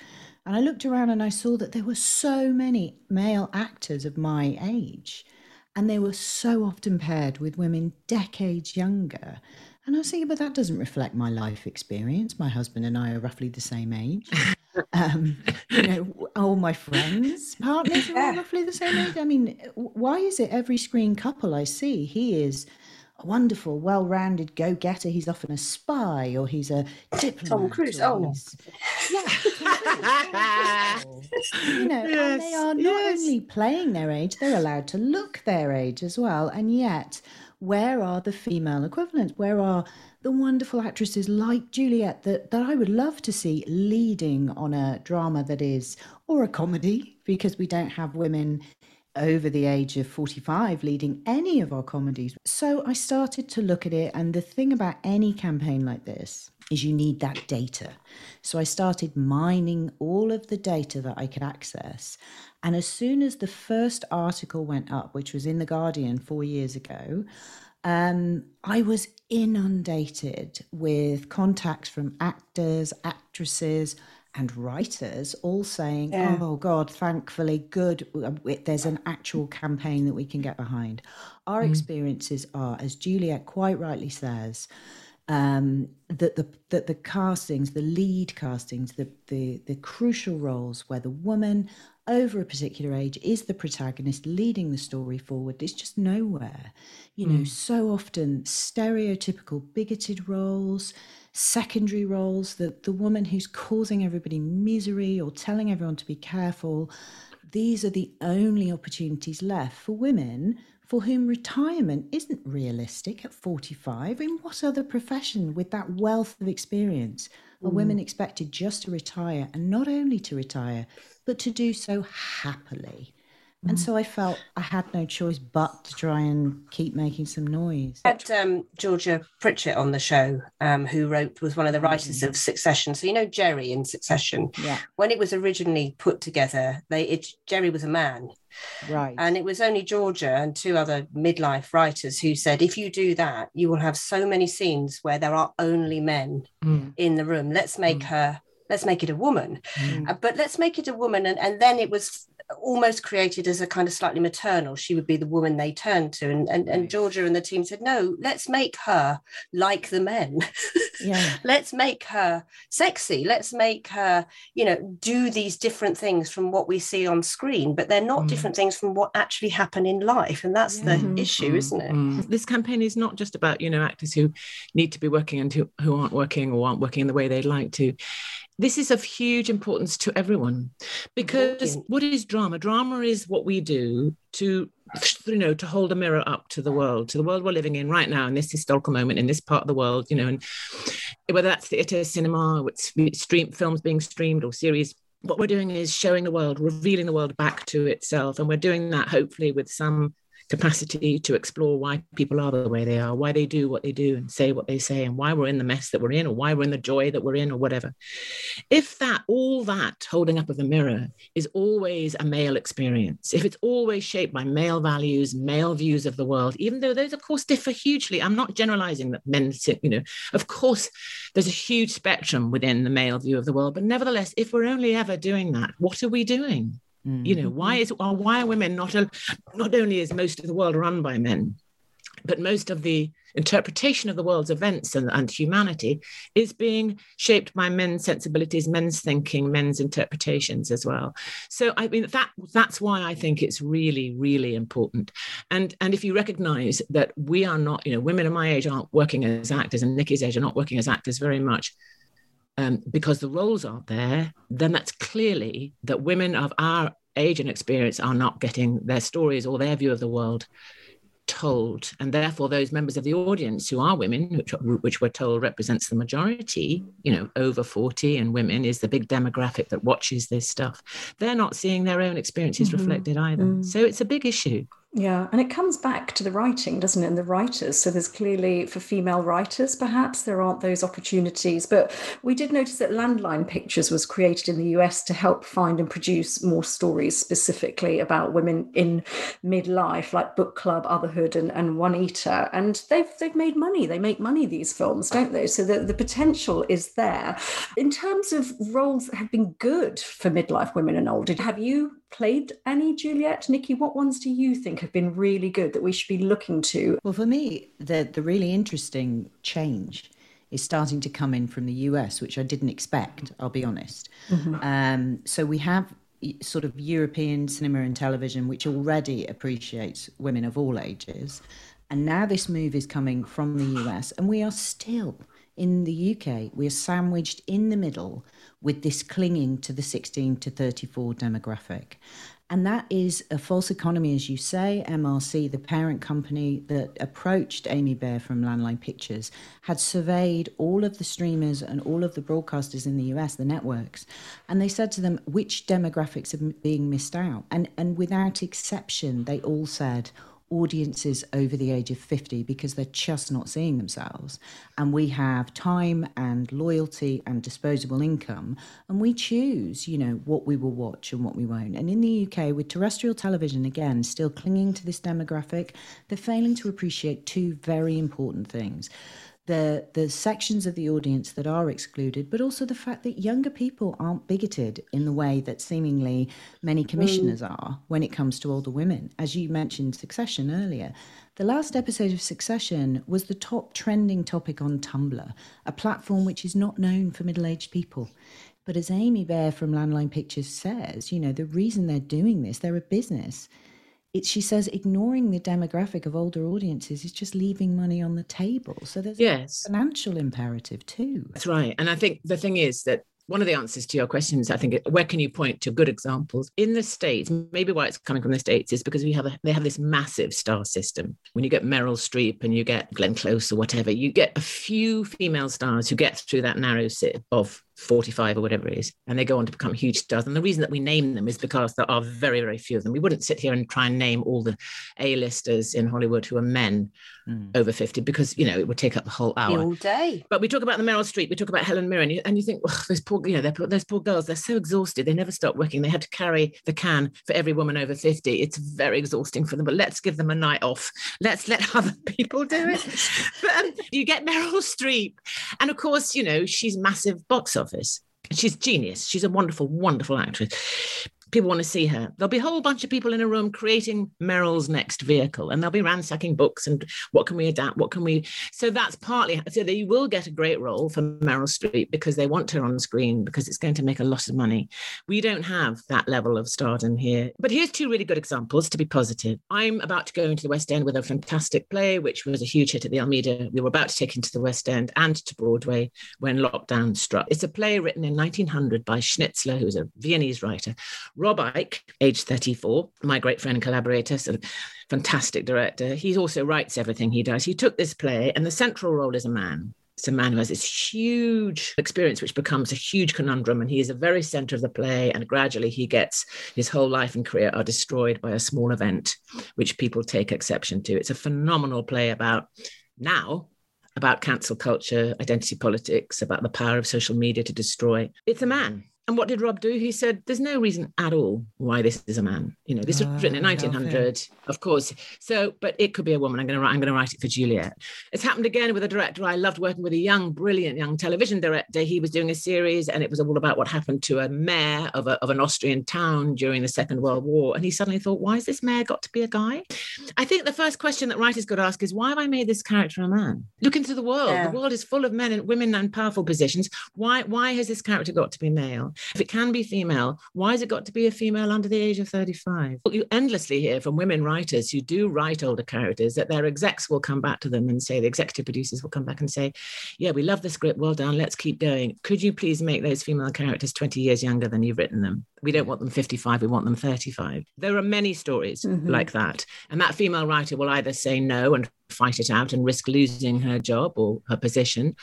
And I looked around and I saw that there were so many male actors of my age, and they were so often paired with women decades younger. And I was thinking, but that doesn't reflect my life experience. My husband and I are roughly the same age. [laughs] um, you know, [laughs] all my friends, partners are all roughly the same age. I mean, why is it every screen couple I see, he is a wonderful, well-rounded go-getter. He's often a spy or he's a diplomat. [laughs] Tom Cruise. Oh, yeah. you know, yes, and they are not yes. only playing their age; they're allowed to look their age as well. And yet, where are the female equivalents? Where are the wonderful actresses like Juliet that, that I would love to see leading on a drama that is, or a comedy, because we don't have women over the age of 45 leading any of our comedies. So I started to look at it. And the thing about any campaign like this is you need that data. So I started mining all of the data that I could access. And as soon as the first article went up, which was in The Guardian four years ago, um, I was inundated with contacts from actors, actresses, and writers all saying, yeah. oh God, thankfully, good, there's an actual campaign that we can get behind. Our mm. experiences are, as Juliet quite rightly says, um, that the that the castings, the lead castings, the, the the crucial roles where the woman over a particular age is the protagonist leading the story forward is just nowhere. You know, mm. so often stereotypical bigoted roles, secondary roles, the, the woman who's causing everybody misery or telling everyone to be careful. These are the only opportunities left for women for whom retirement isn't realistic at 45. In what other profession with that wealth of experience are mm. women expected just to retire and not only to retire, but to do so happily? And mm. so I felt I had no choice but to try and keep making some noise. I had um, Georgia Pritchett on the show, um, who wrote was one of the writers of Succession. So you know Gerri in Succession. Yeah. When it was originally put together, they it, Gerri was a man. Right. And it was only Georgia and two other midlife writers who said, if you do that, you will have so many scenes where there are only men mm. in the room. Let's make mm. her let's make it a woman mm. uh, but let's make it a woman and, and then it was almost created as a kind of slightly maternal. She would be the woman they turned to. And, and, and Georgia and the team said, no, let's make her like the men. [laughs] Yeah. let's make her sexy. Let's make her, you know, do these different things from what we see on screen, but they're not mm. different things from what actually happen in life. And that's yeah. the mm-hmm. issue, mm. isn't it? Mm. This campaign is not just about, you know, actors who need to be working and who, who aren't working or aren't working in the way they'd like to this is of huge importance to everyone because what is drama? Drama is what we do to you know to hold a mirror up to the world to the world we're living in right now in this historical moment in this part of the world you know and whether that's theatre cinema it's stream films being streamed or series what we're doing is showing the world revealing the world back to itself and we're doing that hopefully with some capacity to explore why people are the way they are, why they do what they do and say what they say, and why we're in the mess that we're in, or why we're in the joy that we're in, or whatever. If that, all that holding up of the mirror is always a male experience, if it's always shaped by male values, male views of the world, even though those, of course, differ hugely, I'm not generalizing that men, you know, of course, there's a huge spectrum within the male view of the world, but nevertheless, if we're only ever doing that, what are we doing? You know, why mm-hmm. is why are women not a, not only is most of the world run by men, but most of the interpretation of the world's events and, and humanity is being shaped by men's sensibilities, men's thinking, men's interpretations as well. So I mean that that's why I think it's really, really important. And and if you recognize that we are not, you know, women of my age aren't working as actors and Nikki's age are not working as actors very much um, because the roles aren't there, then that's clearly that women of our age and experience are not getting their stories or their view of the world told and therefore those members of the audience who are women which, which we're told represents the majority you know over 40 and women is the big demographic that watches this stuff they're not seeing their own experiences mm-hmm. reflected either mm. so it's a big issue Yeah, and it comes back to the writing, doesn't it? And the writers. So there's clearly for female writers, perhaps there aren't those opportunities. But we did notice that Landline Pictures was created in the US to help find and produce more stories specifically about women in midlife, like Book Club, Otherhood, and, and Juanita. And they've they've made money. They make money these films, don't they? So the, the potential is there. In terms of roles that have been good for midlife women and older, have you played any Juliet? Nikki, what ones do you think have been really good that we should be looking to? Well, for me, the, the really interesting change is starting to come in from the US, which I didn't expect, I'll be honest. Mm-hmm. Um, so we have sort of European cinema and television, which already appreciates women of all ages. And now this move is coming from the US, and we are still in the UK, we are sandwiched in the middle with this clinging to the 16 to 34 demographic. And that is a false economy, as you say. MRC, the parent company that approached Amy Baer from Landline Pictures, had surveyed all of the streamers and all of the broadcasters in the US, the networks, and they said to them which demographics are being missed out. And, and without exception, they all said audiences over the age of 50 because they're just not seeing themselves. And we have time and loyalty and disposable income, and we choose, you know, what we will watch and what we won't. And in the UK, with terrestrial television, again, still clinging to this demographic, they're failing to appreciate two very important things the the sections of the audience that are excluded, but also the fact that younger people aren't bigoted in the way that seemingly many commissioners mm. are when it comes to older women. As you mentioned Succession earlier, the last episode of Succession was the top trending topic on Tumblr, a platform which is not known for middle-aged people. But as Amy Baer from Landline Pictures says, you know, the reason they're doing this, they're a business it, she says ignoring the demographic of older audiences is just leaving money on the table. So there's yes. a financial imperative too. That's right. And I think the thing is that one of the answers to your questions, I think, where can you point to good examples in the states? Maybe why it's coming from the states is because we have a, they have this massive star system. When you get Meryl Streep and you get Glenn Close or whatever, you get a few female stars who get through that narrow sit of 45 or whatever it is, and they go on to become huge stars. And the reason that we name them is because there are very, very few of them. We wouldn't sit here and try and name all the A-listers in Hollywood who are men mm. over 50 because, you know, it would take up the whole hour. All day. But we talk about the Meryl Streep, we talk about Helen Mirren, and you, and you think, well, those poor, you know, those poor girls, they're so exhausted. They never stop working. They had to carry the can for every woman over 50. It's very exhausting for them, but let's give them a night off. Let's let [laughs] other people do it. [laughs] but um, you get Meryl Streep. And of course, you know, she's massive box office office. She's genius. She's a wonderful, wonderful actress people want to see her. There'll be a whole bunch of people in a room creating Meryl's next vehicle, and they'll be ransacking books and what can we adapt? What can we? So that's partly so you will get a great role for Meryl Streep because they want her on screen because it's going to make a lot of money. We don't have that level of stardom here. But here's two really good examples to be positive. I'm about to go into the West End with a fantastic play, which was a huge hit at the Almeida. We were about to take into the West End and to Broadway when lockdown struck. It's a play written in 1900 by Schnitzler, who's a Viennese writer Rob Icke, age 34, my great friend and collaborator, of fantastic director, he also writes everything he does. He took this play, and the central role is a man. It's a man who has this huge experience, which becomes a huge conundrum, and he is the very center of the play. And gradually, he gets his whole life and career are destroyed by a small event, which people take exception to. It's a phenomenal play about now about cancel culture, identity politics, about the power of social media to destroy. It's a man and what did Rob do? He said, "There's no reason at all why this is a man. You know, this was written in 1900, ah, of course. So, but it could be a woman. I'm going to write. I'm going to write it for Juliet. It's happened again with a director. I loved working with a young, brilliant young television director. He was doing a series, and it was all about what happened to a mayor of, a, of an Austrian town during the Second World War. And he suddenly thought, "Why has this mayor got to be a guy?" I think the first question that writers got to ask is, "Why have I made this character a man?" Look into the world. Yeah. The world is full of men and women in powerful positions. Why? Why has this character got to be male? If it can be female, why has it got to be a female under the age of 35? You endlessly hear from women writers who do write older characters that their execs will come back to them and say, the executive producers will come back and say, Yeah, we love the script, well done, let's keep going. Could you please make those female characters 20 years younger than you've written them? We don't want them 55, we want them 35. There are many stories mm-hmm. like that. And that female writer will either say no and fight it out and risk losing her job or her position,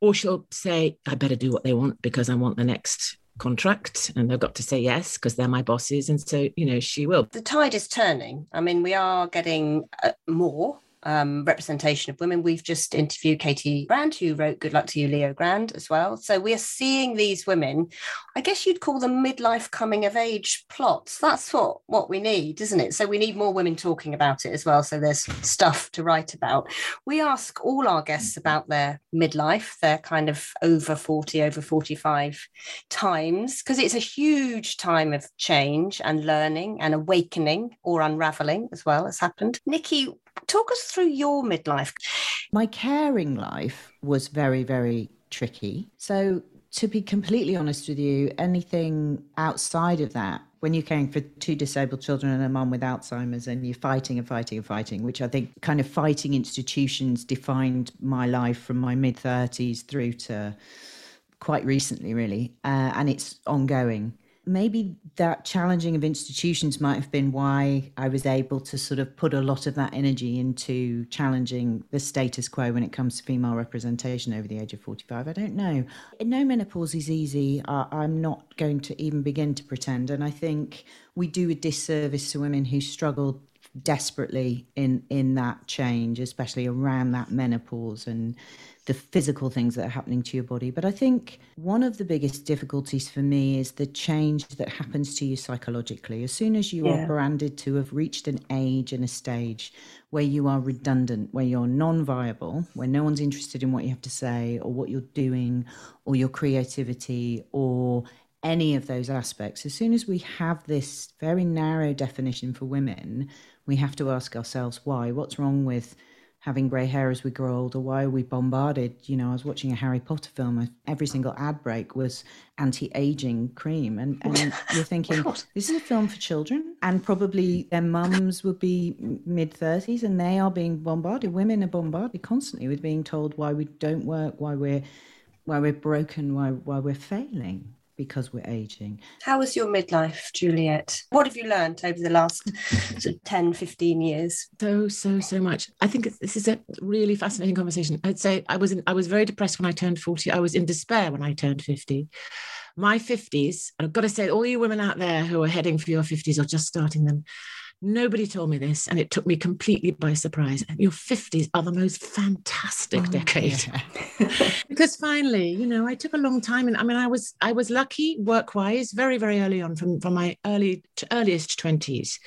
or she'll say, I better do what they want because I want the next contract. And they've got to say yes because they're my bosses and so you know she will. The tide is turning. I mean we are getting uh, more um, representation of women. We've just interviewed Katie Brand, who wrote Good Luck to You, Leo Grande, as well. So we're seeing these women, I guess you'd call them midlife coming of age plots. That's what, what we need, isn't it? So we need more women talking about it as well. So there's stuff to write about. We ask all our guests about their midlife, their kind of over 40, over 45 times, because it's a huge time of change and learning and awakening or unraveling as well has happened. Nikki, talk us through your midlife. My caring life was very, very tricky. So, to be completely honest with you, anything outside of that, when you're caring for two disabled children and a mum with Alzheimer's and you're fighting and fighting and fighting, which I think kind of fighting institutions defined my life from my mid 30s through to quite recently, really. Uh, and it's ongoing maybe that challenging of institutions might have been why I was able to sort of put a lot of that energy into challenging the status quo when it comes to female representation over the age of 45. I don't know. No menopause is easy. I'm not going to even begin to pretend. And I think we do a disservice to women who struggle desperately in in that change especially around that menopause and the physical things that are happening to your body. But I think one of the biggest difficulties for me is the change that happens to you psychologically. As soon as you yeah. are branded to have reached an age and a stage where you are redundant, where you're non viable, where no one's interested in what you have to say or what you're doing or your creativity or any of those aspects, as soon as we have this very narrow definition for women, we have to ask ourselves why. What's wrong with having grey hair as we grow older? Why are we bombarded? You know, I was watching a Harry Potter film. Every single ad break was anti-aging cream, and and [laughs] you're thinking this is a film for children, and probably their mums would be mid thirties, and they are being bombarded. Women are bombarded constantly with being told why we don't work, why we're why we're broken, why why we're failing because we're aging. How was your midlife, Juliet? What have you learned over the last [laughs] sort of 10, 15 years? So, so, so much. I think this is a really fascinating conversation. I'd say I was in, I was very depressed when I turned 40. I was in despair when I turned 50 my 50s, and I've got to say, all you women out there who are heading for your 50s or just starting them, Nobody told me this, and it took me completely by surprise. Your 50s are the most fantastic oh, decade. Yeah. [laughs] [laughs] because finally, you know, I took a long time and I mean I was I was lucky work-wise very, very early on from, from my early earliest 20s.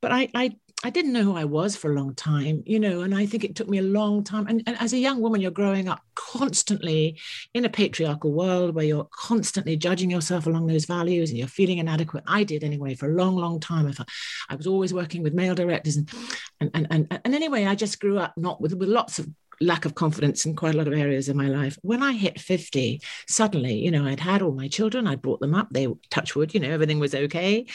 But I, I I didn't know who I was for a long time, you know, and I think it took me a long time. And, and, as a young woman, you're growing up constantly in a patriarchal world where you're constantly judging yourself along those values and you're feeling inadequate. I did anyway for a long, long time. I, I was always working with male directors. And, and, and, and, and anyway, I just grew up not with, with lots of lack of confidence in quite a lot of areas of my life. When I hit 50, suddenly, you know, I'd had all my children, I'd brought them up, they touch wood, you know, everything was okay.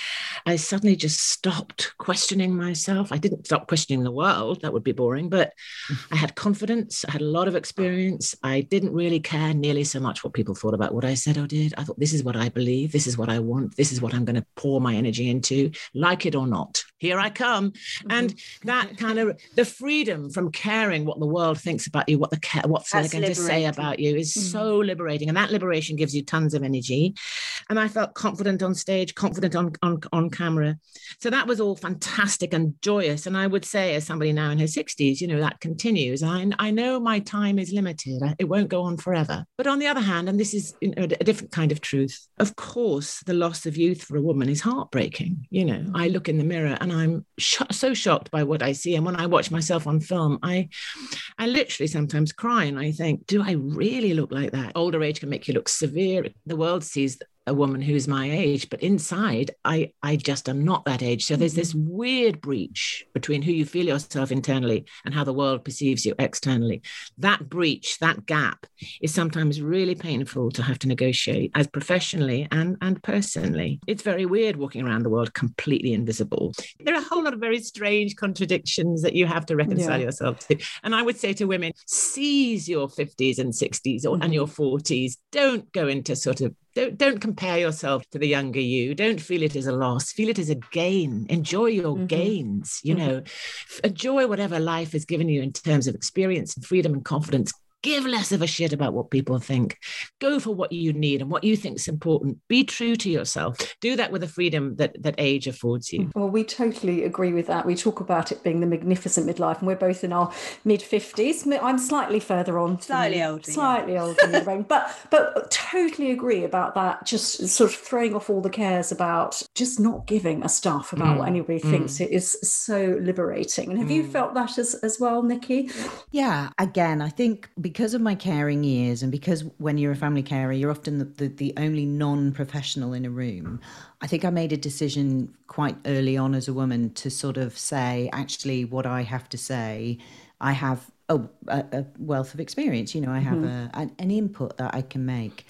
I suddenly just stopped questioning myself. I didn't stop questioning the world, that would be boring, but [laughs] I had confidence, I had a lot of experience. I didn't really care nearly so much what people thought about what I said or did. I thought, this is what I believe, this is what I want, this is what I'm going to pour my energy into, like it or not. Here I come. And that [laughs] kind of the freedom from caring what the world thinks about you, what the what's they're going liberating. to say about you is mm. so liberating. And that liberation gives you tons of energy. And I felt confident on stage, confident on, on, on camera. So that was all fantastic and joyous. And I would say, as somebody now in her 60s, you know, that continues. I, I know my time is limited, it won't go on forever. But on the other hand, and this is you know, a different kind of truth, of course, the loss of youth for a woman is heartbreaking. You know, I look in the mirror and I'm sh- so shocked by what I see. And when I watch myself on film, I, I literally sometimes cry and I think, do I really look like that? Older age can make you look severe. The world sees a woman who's my age but inside i i just am not that age so there's this mm-hmm. weird breach between who you feel yourself internally and how the world perceives you externally that breach that gap is sometimes really painful to have to negotiate as professionally and and personally it's very weird walking around the world completely invisible there are a whole lot of very strange contradictions that you have to reconcile yeah. yourself to and i would say to women seize your 50s and 60s or, mm-hmm. and your 40s don't go into sort of don't don't compare yourself to the younger you. Don't feel it as a loss. Feel it as a gain. Enjoy your mm-hmm. gains you mm-hmm. know. Enjoy whatever life has given you in terms of experience and freedom and confidence give less of a shit about what people think. Go for what you need and what you think is important. Be true to yourself. Do that with the freedom that, that age affords you. Well, we totally agree with that. We talk about it being the magnificent midlife, and we're both in our mid 50s. I'm slightly further on. Slightly older. Slightly yeah. older, but, but totally agree about that. Just sort of throwing off all the cares about just not giving a stuff about mm. what anybody mm. thinks. It is so liberating. And have mm. you felt that as, as well, Nikki? Yeah, again, I think because of my caring years and because when you're a family carer, you're often the, the, the only non professional in a room. I think I made a decision quite early on as a woman to sort of say, actually, what I have to say, I have a, a wealth of experience. You know, I have mm-hmm. a, an input that I can make.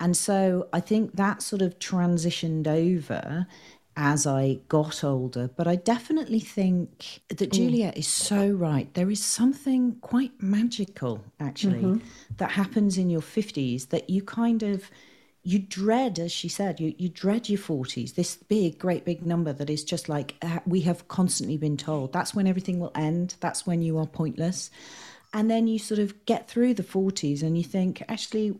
And so I think that sort of transitioned over as I got older. But I definitely think that Juliet is so right. There is something quite magical, actually, mm-hmm. that happens in your 50s that you kind of you dread, as she said, you, you dread your 40s, this big, great big number that is just like uh, we have constantly been told. That's when everything will end. That's when you are pointless. And then you sort of get through the 40s and you think, actually,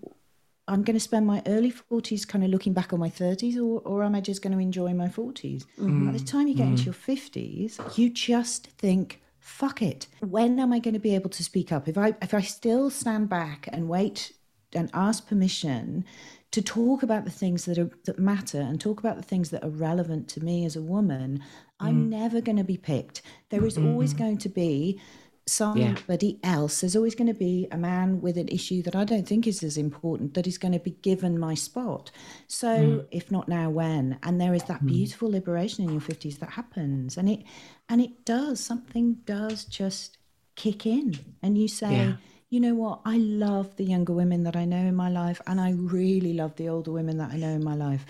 I'm going to spend my early 40s kind of looking back on my 30s, or, or am I just going to enjoy my 40s? Mm. By the time you get mm. into your 50s, you just think, fuck it. When am I going to be able to speak up? If I if I still stand back and wait and ask permission to talk about the things that are that matter and talk about the things that are relevant to me as a woman, mm. I'm never going to be picked. There is mm-hmm. always going to be somebody yeah. else. There's always going to be a man with an issue that I don't think is as important that is going to be given my spot. So, mm. if not now, when? And there is that mm. beautiful liberation in your 50s that happens. And it and it does, something does just kick in. And you say, yeah. you know what, I love the younger women that I know in my life, and I really love the older women that I know in my life.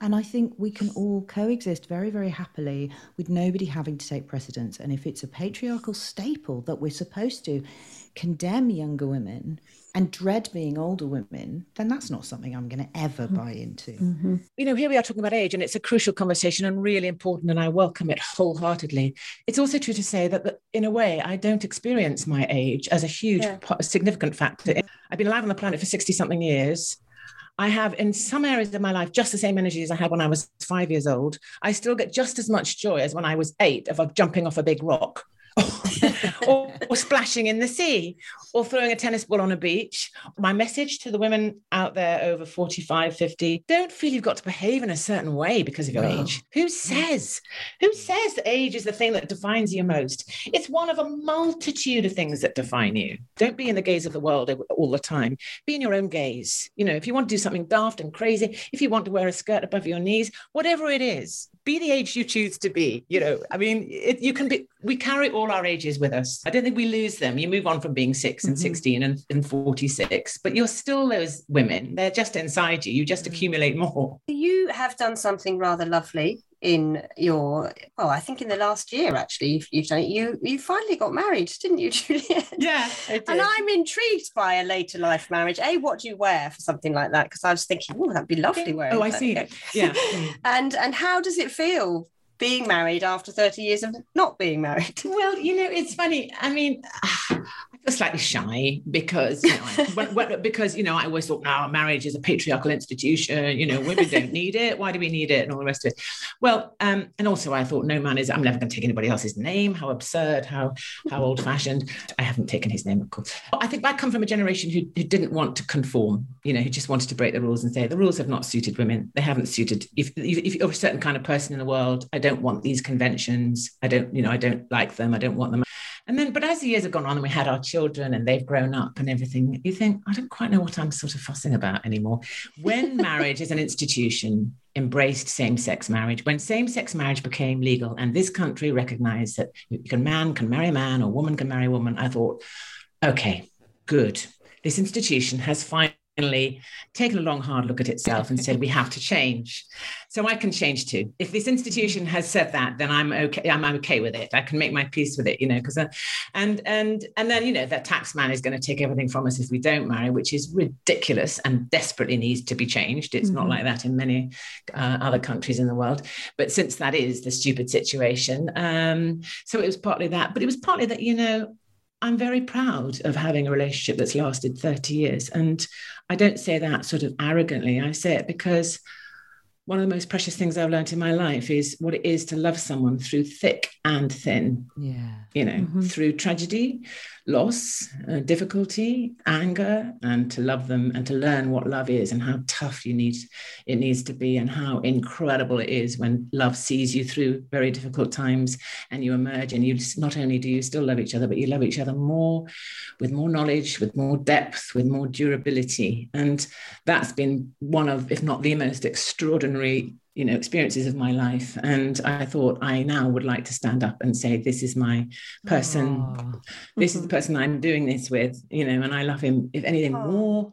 And I think we can all coexist very, very happily with nobody having to take precedence. And if it's a patriarchal staple that we're supposed to condemn younger women and dread being older women, then that's not something I'm going to ever mm-hmm. buy into. Mm-hmm. You know, here we are talking about age, and it's a crucial conversation and really important, and I welcome it wholeheartedly. It's also true to say that, in a way, I don't experience my age as a huge, yeah. significant factor. I've been alive on the planet for 60 something years. I have in some areas of my life just the same energy as I had when I was five years old. I still get just as much joy as when I was eight of jumping off a big rock. [laughs] or, or, splashing in the sea or throwing a tennis ball on a beach. My message to the women out there over 45, 50 don't feel you've got to behave in a certain way because of your no. age. Who says? Who says that age is the thing that defines you most? It's one of a multitude of things that define you. Don't be in the gaze of the world all the time. Be in your own gaze. You know, if you want to do something daft and crazy, if you want to wear a skirt above your knees, whatever it is, be the age you choose to be. You know, I mean, it, you can be, we carry all our ages with us. I don't think we lose them. You move on from being 6 and mm-hmm. 16 and, and 46, but you're still those women. They're just inside you. You just mm-hmm. accumulate more. You have done something rather lovely in your well i think in the last year actually you've, you've done it you you finally got married didn't you [laughs] juliet yeah and i'm intrigued by a later life marriage a what do you wear for something like that because i was thinking oh that'd be lovely wearing oh i see [laughs] yeah and and how does it feel being married after 30 years of not being married. Well you know it's funny. I mean slightly shy because you know when, when, because you know I always thought now marriage is a patriarchal institution. You know women don't need it. Why do we need it? And all the rest of it. Well um, and also I thought no man is I'm never going to take anybody else's name. How absurd. How how old fashioned I haven't taken his name of course. I think I come from a generation who, who didn't want to conform you know who just wanted to break the rules and say the rules have not suited women. They haven't suited if, if you're a certain kind of person in the world I don't want these conventions. I don't you know I don't like them. I don't want them and then, but as the years have gone on and we had our children and they've grown up and everything, you think, I don't quite know what I'm sort of fussing about anymore. When [laughs] marriage as an institution embraced same sex marriage, when same sex marriage became legal and this country recognized that you can, man can marry a man or woman can marry a woman, I thought, okay, good. This institution has finally finally taken a long, hard look at itself and said, we have to change. So I can change too. If this institution has said that, then I'm okay. I'm, okay with it. I can make my peace with it, you know, because, uh, and, and, and then, you know, that tax man is going to take everything from us if we don't marry, which is ridiculous and desperately needs to be changed. It's mm-hmm. not like that in many uh, other countries in the world. But since that is the stupid situation, um, so it was partly that, but it was partly that, you know, I'm very proud of having a relationship that's lasted 30 years. And I don't say that sort of arrogantly. I say it because one of the most precious things I've learned in my life is what it is to love someone through thick and thin. Yeah. You know, Mm-hmm. through tragedy, loss, uh, difficulty, anger, and to love them and to learn what love is and how tough you need it needs to be and how incredible it is when love sees you through very difficult times and you emerge and you just, not only do you still love each other, but you love each other more with more knowledge, with more depth, with more durability. And that's been one of, if not the most extraordinary you know experiences of my life. And i thought i now would like to stand up and say this is my person. Aw. this is the mm-hmm. person i'm doing this with you know and i love him if anything more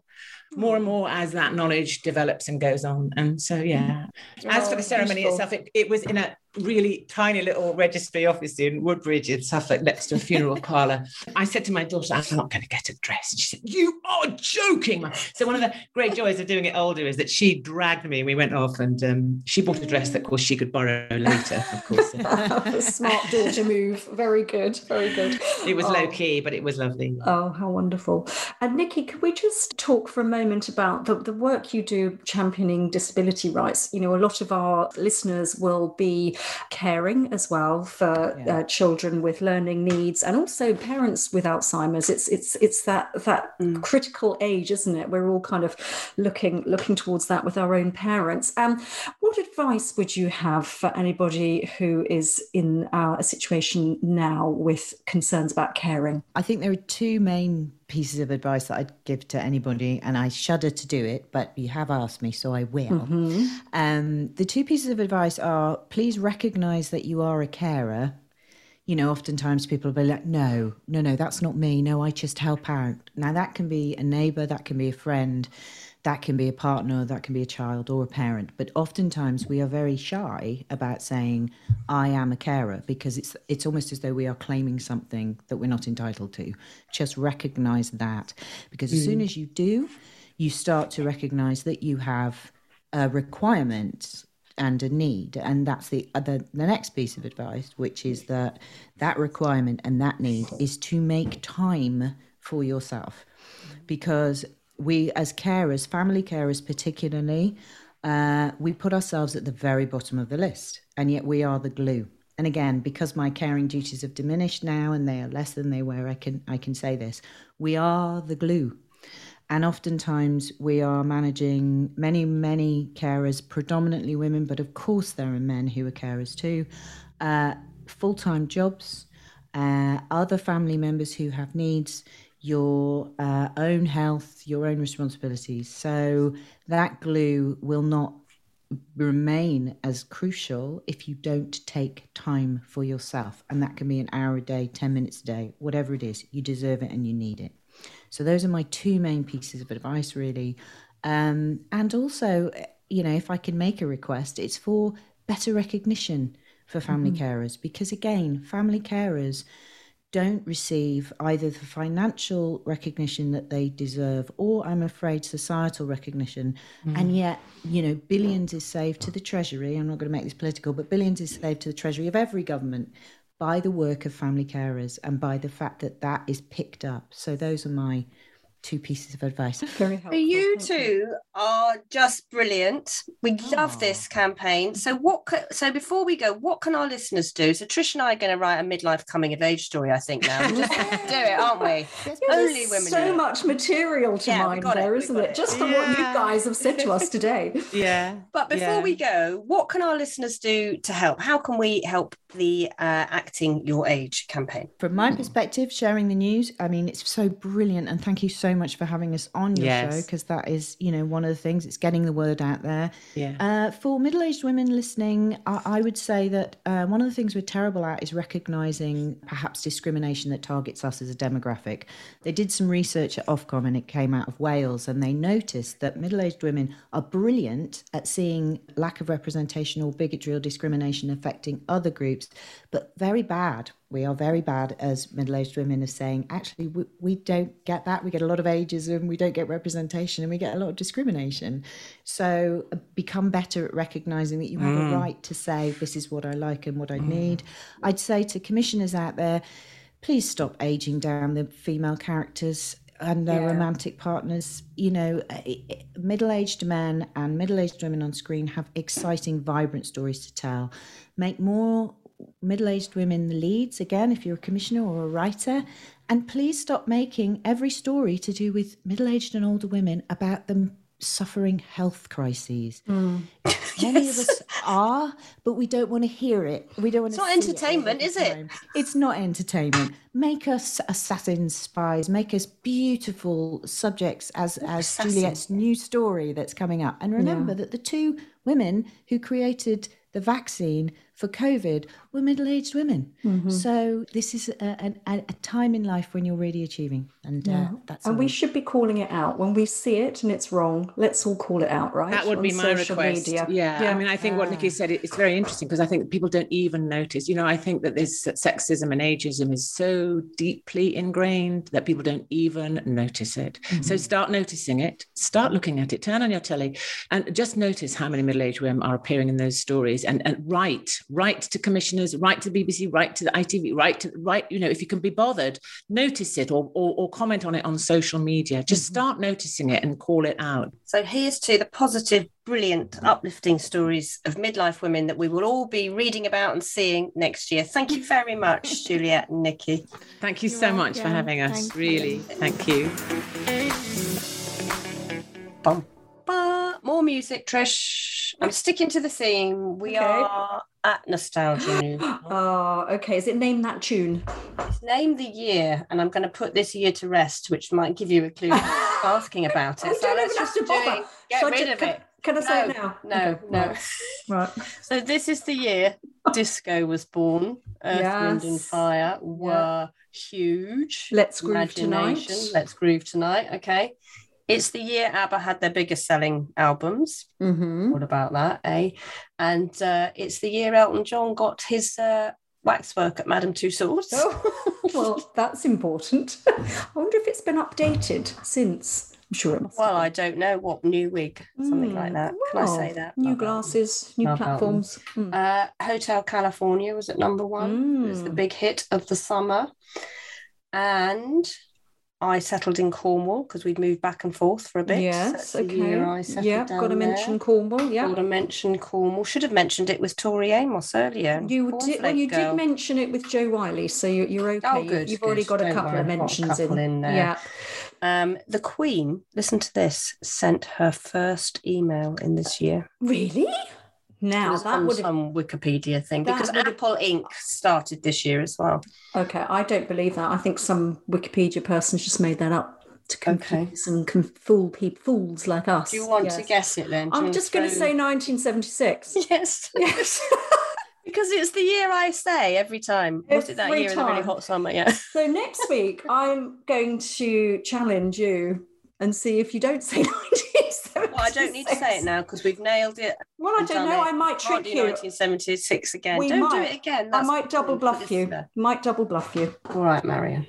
more and mm. more as that knowledge develops and goes on. And so yeah as for the ceremony beautiful. itself it, it was in a really tiny little registry office in woodbridge in suffolk next to a funeral [laughs] parlor i said to my daughter i'm not going to get a dress and she said you are joking so one of the great joys of doing it older is that she dragged me and we went off and um, she bought a dress that of course she could borrow later of course [laughs] Smart daughter move. Very good. Very good. it was Oh. low key but it was lovely Oh, how wonderful. And Nikki, could we just talk for a moment about the, the work you do championing disability rights? You know, a lot of our listeners will be caring as well for Yeah. uh, children with learning needs and also parents with Alzheimer's. It's it's it's that that Mm. critical age, isn't it? We're all kind of looking looking towards that with our own parents. Um, what advice would you have for anybody who is in uh, a situation now with concerns about caring? I think there are two main pieces of advice that I'd give to anybody, and I shudder to do it, but you have asked me, so I will. Um, the two pieces of advice are please recognize that you are a carer. You know, oftentimes people will be like, no, no, no, that's not me. No, I just help out. Now, that can be a neighbor, that can be a friend, that can be a partner, that can be a child or a parent. But oftentimes we are very shy about saying, I am a carer, because it's it's almost as though we are claiming something that we're not entitled to. Just recognize that. Because as soon mm. as you do, you start to recognize that you have a requirement and a need and that's the uh, other the next piece of advice which is that that requirement and that need is to make time for yourself because we as carers family carers particularly uh, we put ourselves at the very bottom of the list and yet we are the glue. And again because my caring duties have diminished now and they are less than they were i can i can say this we are the glue. And oftentimes we are managing many, many carers, predominantly women, but of course there are men who are carers too, uh, full time jobs, uh, other family members who have needs, your uh, own health, your own responsibilities. So that glue will not remain as crucial if you don't take time for yourself. And that can be an hour a day, 10 minutes a day, whatever it is. You deserve it and you need it. So those are my two main pieces of advice, really. Um, and also, you know, if I can make a request, it's for better recognition for family carers because, again, family carers don't receive either the financial recognition that they deserve or I'm afraid societal recognition. Mm. And yet, you know, billions is saved to the treasury. I'm not going to make this political, but billions is saved to the treasury of every government by the work of family carers and by the fact that that is picked up. So those are my two pieces of advice. Very helpful. You thank two are just brilliant. We love this campaign. So what? ca- So before we go, what can our listeners do? So Trish and I are going to write a midlife coming of age story. I think now. We'll just do it, aren't we? [laughs] Yeah, Only there's women. so do much material to Yeah, mine got it, there, we isn't it? it. Just from what you guys have said to us [laughs] today. yeah But before Yeah. we go, what can our listeners do to help? How can we help the uh, Acting Your Age campaign? From my perspective, sharing the news, I mean, it's so brilliant. And thank you so much for having us on your Yes. show because that is, you know, one of the things, it's getting the word out there. yeah Uh, for middle aged women listening, I, I would say that uh, one of the things we're terrible at is recognizing perhaps discrimination that targets us as a demographic. They did some research at Ofcom and it came out of Wales, and they noticed that middle aged women are brilliant at seeing lack of representation or bigotry or discrimination affecting other groups, but very bad. We are very bad as middle aged women of saying, actually, we, we don't get that. We get a lot of ageism, we don't get representation, and we get a lot of discrimination. So uh, become better at recognizing that you have a mm. right to say, this is what I like and what I mm. need. I'd say to commissioners out there, please stop aging down the female characters and their Yeah. romantic partners. You know, uh, middle aged men and middle aged women on screen have exciting, vibrant stories to tell. Make more middle aged women the leads again, if you're a commissioner or a writer. And please stop making every story to do with middle aged and older women about them suffering health crises. Hmm. Many of us are, but we don't want to hear it. We don't want It's to. not it entertainment, the is it? It's not entertainment. Make us assassin spies. Make us beautiful subjects, as as assassin. Juliet's new story that's coming up. And remember that the two women who created the vaccine for COVID were middle-aged women. Mm-hmm. So this is a, a, a a time in life when you're really achieving, and uh, that's And all. we should be calling it out when we see it and it's wrong. Let's all call it out, right? That would On be my request. media. Yeah. I mean, I think what Nikki said it- it's very interesting because I think people don't even notice. You know, I think that this sexism and ageism is so deeply ingrained that people don't even notice it. So start noticing it. Start looking at it. Turn on your telly, and just notice how many middle-aged women are appearing in those stories. And and write, write to commissioners, write to the BBC, write to the ITV, write to write. You know, if you can be bothered, notice it or or, or comment on it on social media. Just mm-hmm. start noticing it and call it out. So here's to the positive, brilliant, mm-hmm. uplifting stories of midlife women that we will all be reading about and seeing next year. Thank you very much, [laughs] Juliet and Nikki. Thank you so much for having us. really, thank you. Bum, More music, Trish. I'm sticking to the theme. We Okay. are at Nostalgia News. [gasps] Oh, okay. Is it name that tune? Name the year, and I'm going to put this year to rest, which might give you a clue [laughs] asking about it. Oh, we so don't let's even have to bother. get rid of can, it. Can I say it No, now? no, Okay, no. Right. right. [laughs] So this is the year disco was born. Earth, Wind, and Fire were huge. Let's groove tonight. Let's groove tonight. Okay. It's the year ABBA had their biggest selling albums. Mm-hmm. What about that, eh? And uh, it's the year Elton John got his uh, waxwork at Madame Tussauds. Oh, [laughs] well, that's important. I wonder if it's been updated since. I'm sure it must. Well, I don't know what new wig, something like Mm, that. Can I say that? New Love glasses, new Love platforms. Mm. Uh, Hotel California was at number one. It was the Mm. big hit of the summer. And I settled in Cornwall because we'd moved back and forth for a bit. yes, the okay. year I settled Yeah, got to mention Cornwall. Yeah. Got to mention Cornwall. Should have mentioned it with Tori Amos earlier. You did well. You Girl. did mention it with Jo Whiley, so you, you're okay. Oh, good, You've already got a Don't couple worry, of a mentions couple in there. Yeah. Um, the Queen, listen to this, sent her first email in this year. Really? Now that would have some Wikipedia thing because Apple Inc. started this year as well. okay. I don't believe that. I think some Wikipedia person's just made that up to confuse and con- fool people, fools like us. Do you want to guess it then? Do I'm just going to say 1976. [laughs] yes. yes. [laughs] because it's the year I say every time. Was it that year in the really hot summer? Yeah. so next week I'm going to challenge you and see if you don't say [laughs] 1976. Well, I don't need to say it now because we've nailed it. Well, I don't know. it. I might Can't trick you. 1976 again. We don't do it again. I might double bluff you. Might double bluff you. All right, Marion.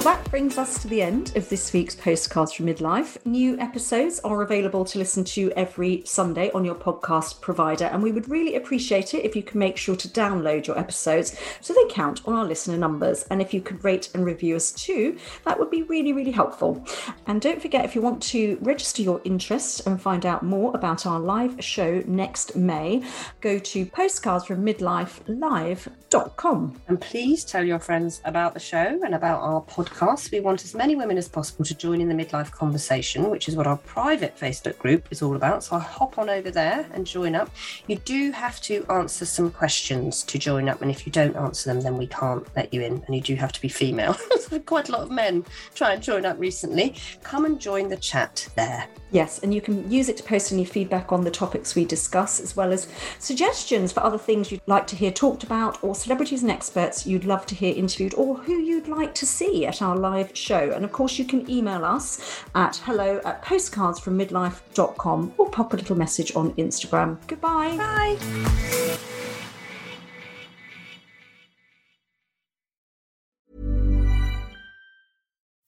That brings us to the end of this week's Postcards from Midlife. New episodes are available to listen to every Sunday on your podcast provider, and we would really appreciate it if you can make sure to download your episodes so they count on our listener numbers. And if you could rate and review us too, that would be really, really helpful. And don't forget, if you want to register your interest and find out more about our live show next May, go to postcardsfrommidlifelive.com. And please tell your friends about the show and about our podcast. We want as many women as possible to join in the midlife conversation, which is what our private Facebook group is all about. So I hop on over there and join up. You do have to answer some questions to join up, and if you don't answer them, then we can't let you in. And you do have to be female. [laughs] Quite a lot of men try and join up recently. Come and join the chat there. Yes, and you can use it to post any feedback on the topics we discuss, as well as suggestions for other things you'd like to hear talked about, or celebrities and experts you'd love to hear interviewed, or who you'd like to see at our live show. And of course, you can email us at hello at postcardsfrommidlife.com or pop a little message on Instagram. Goodbye. Bye.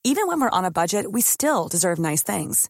Even when we're on a budget, we still deserve nice things.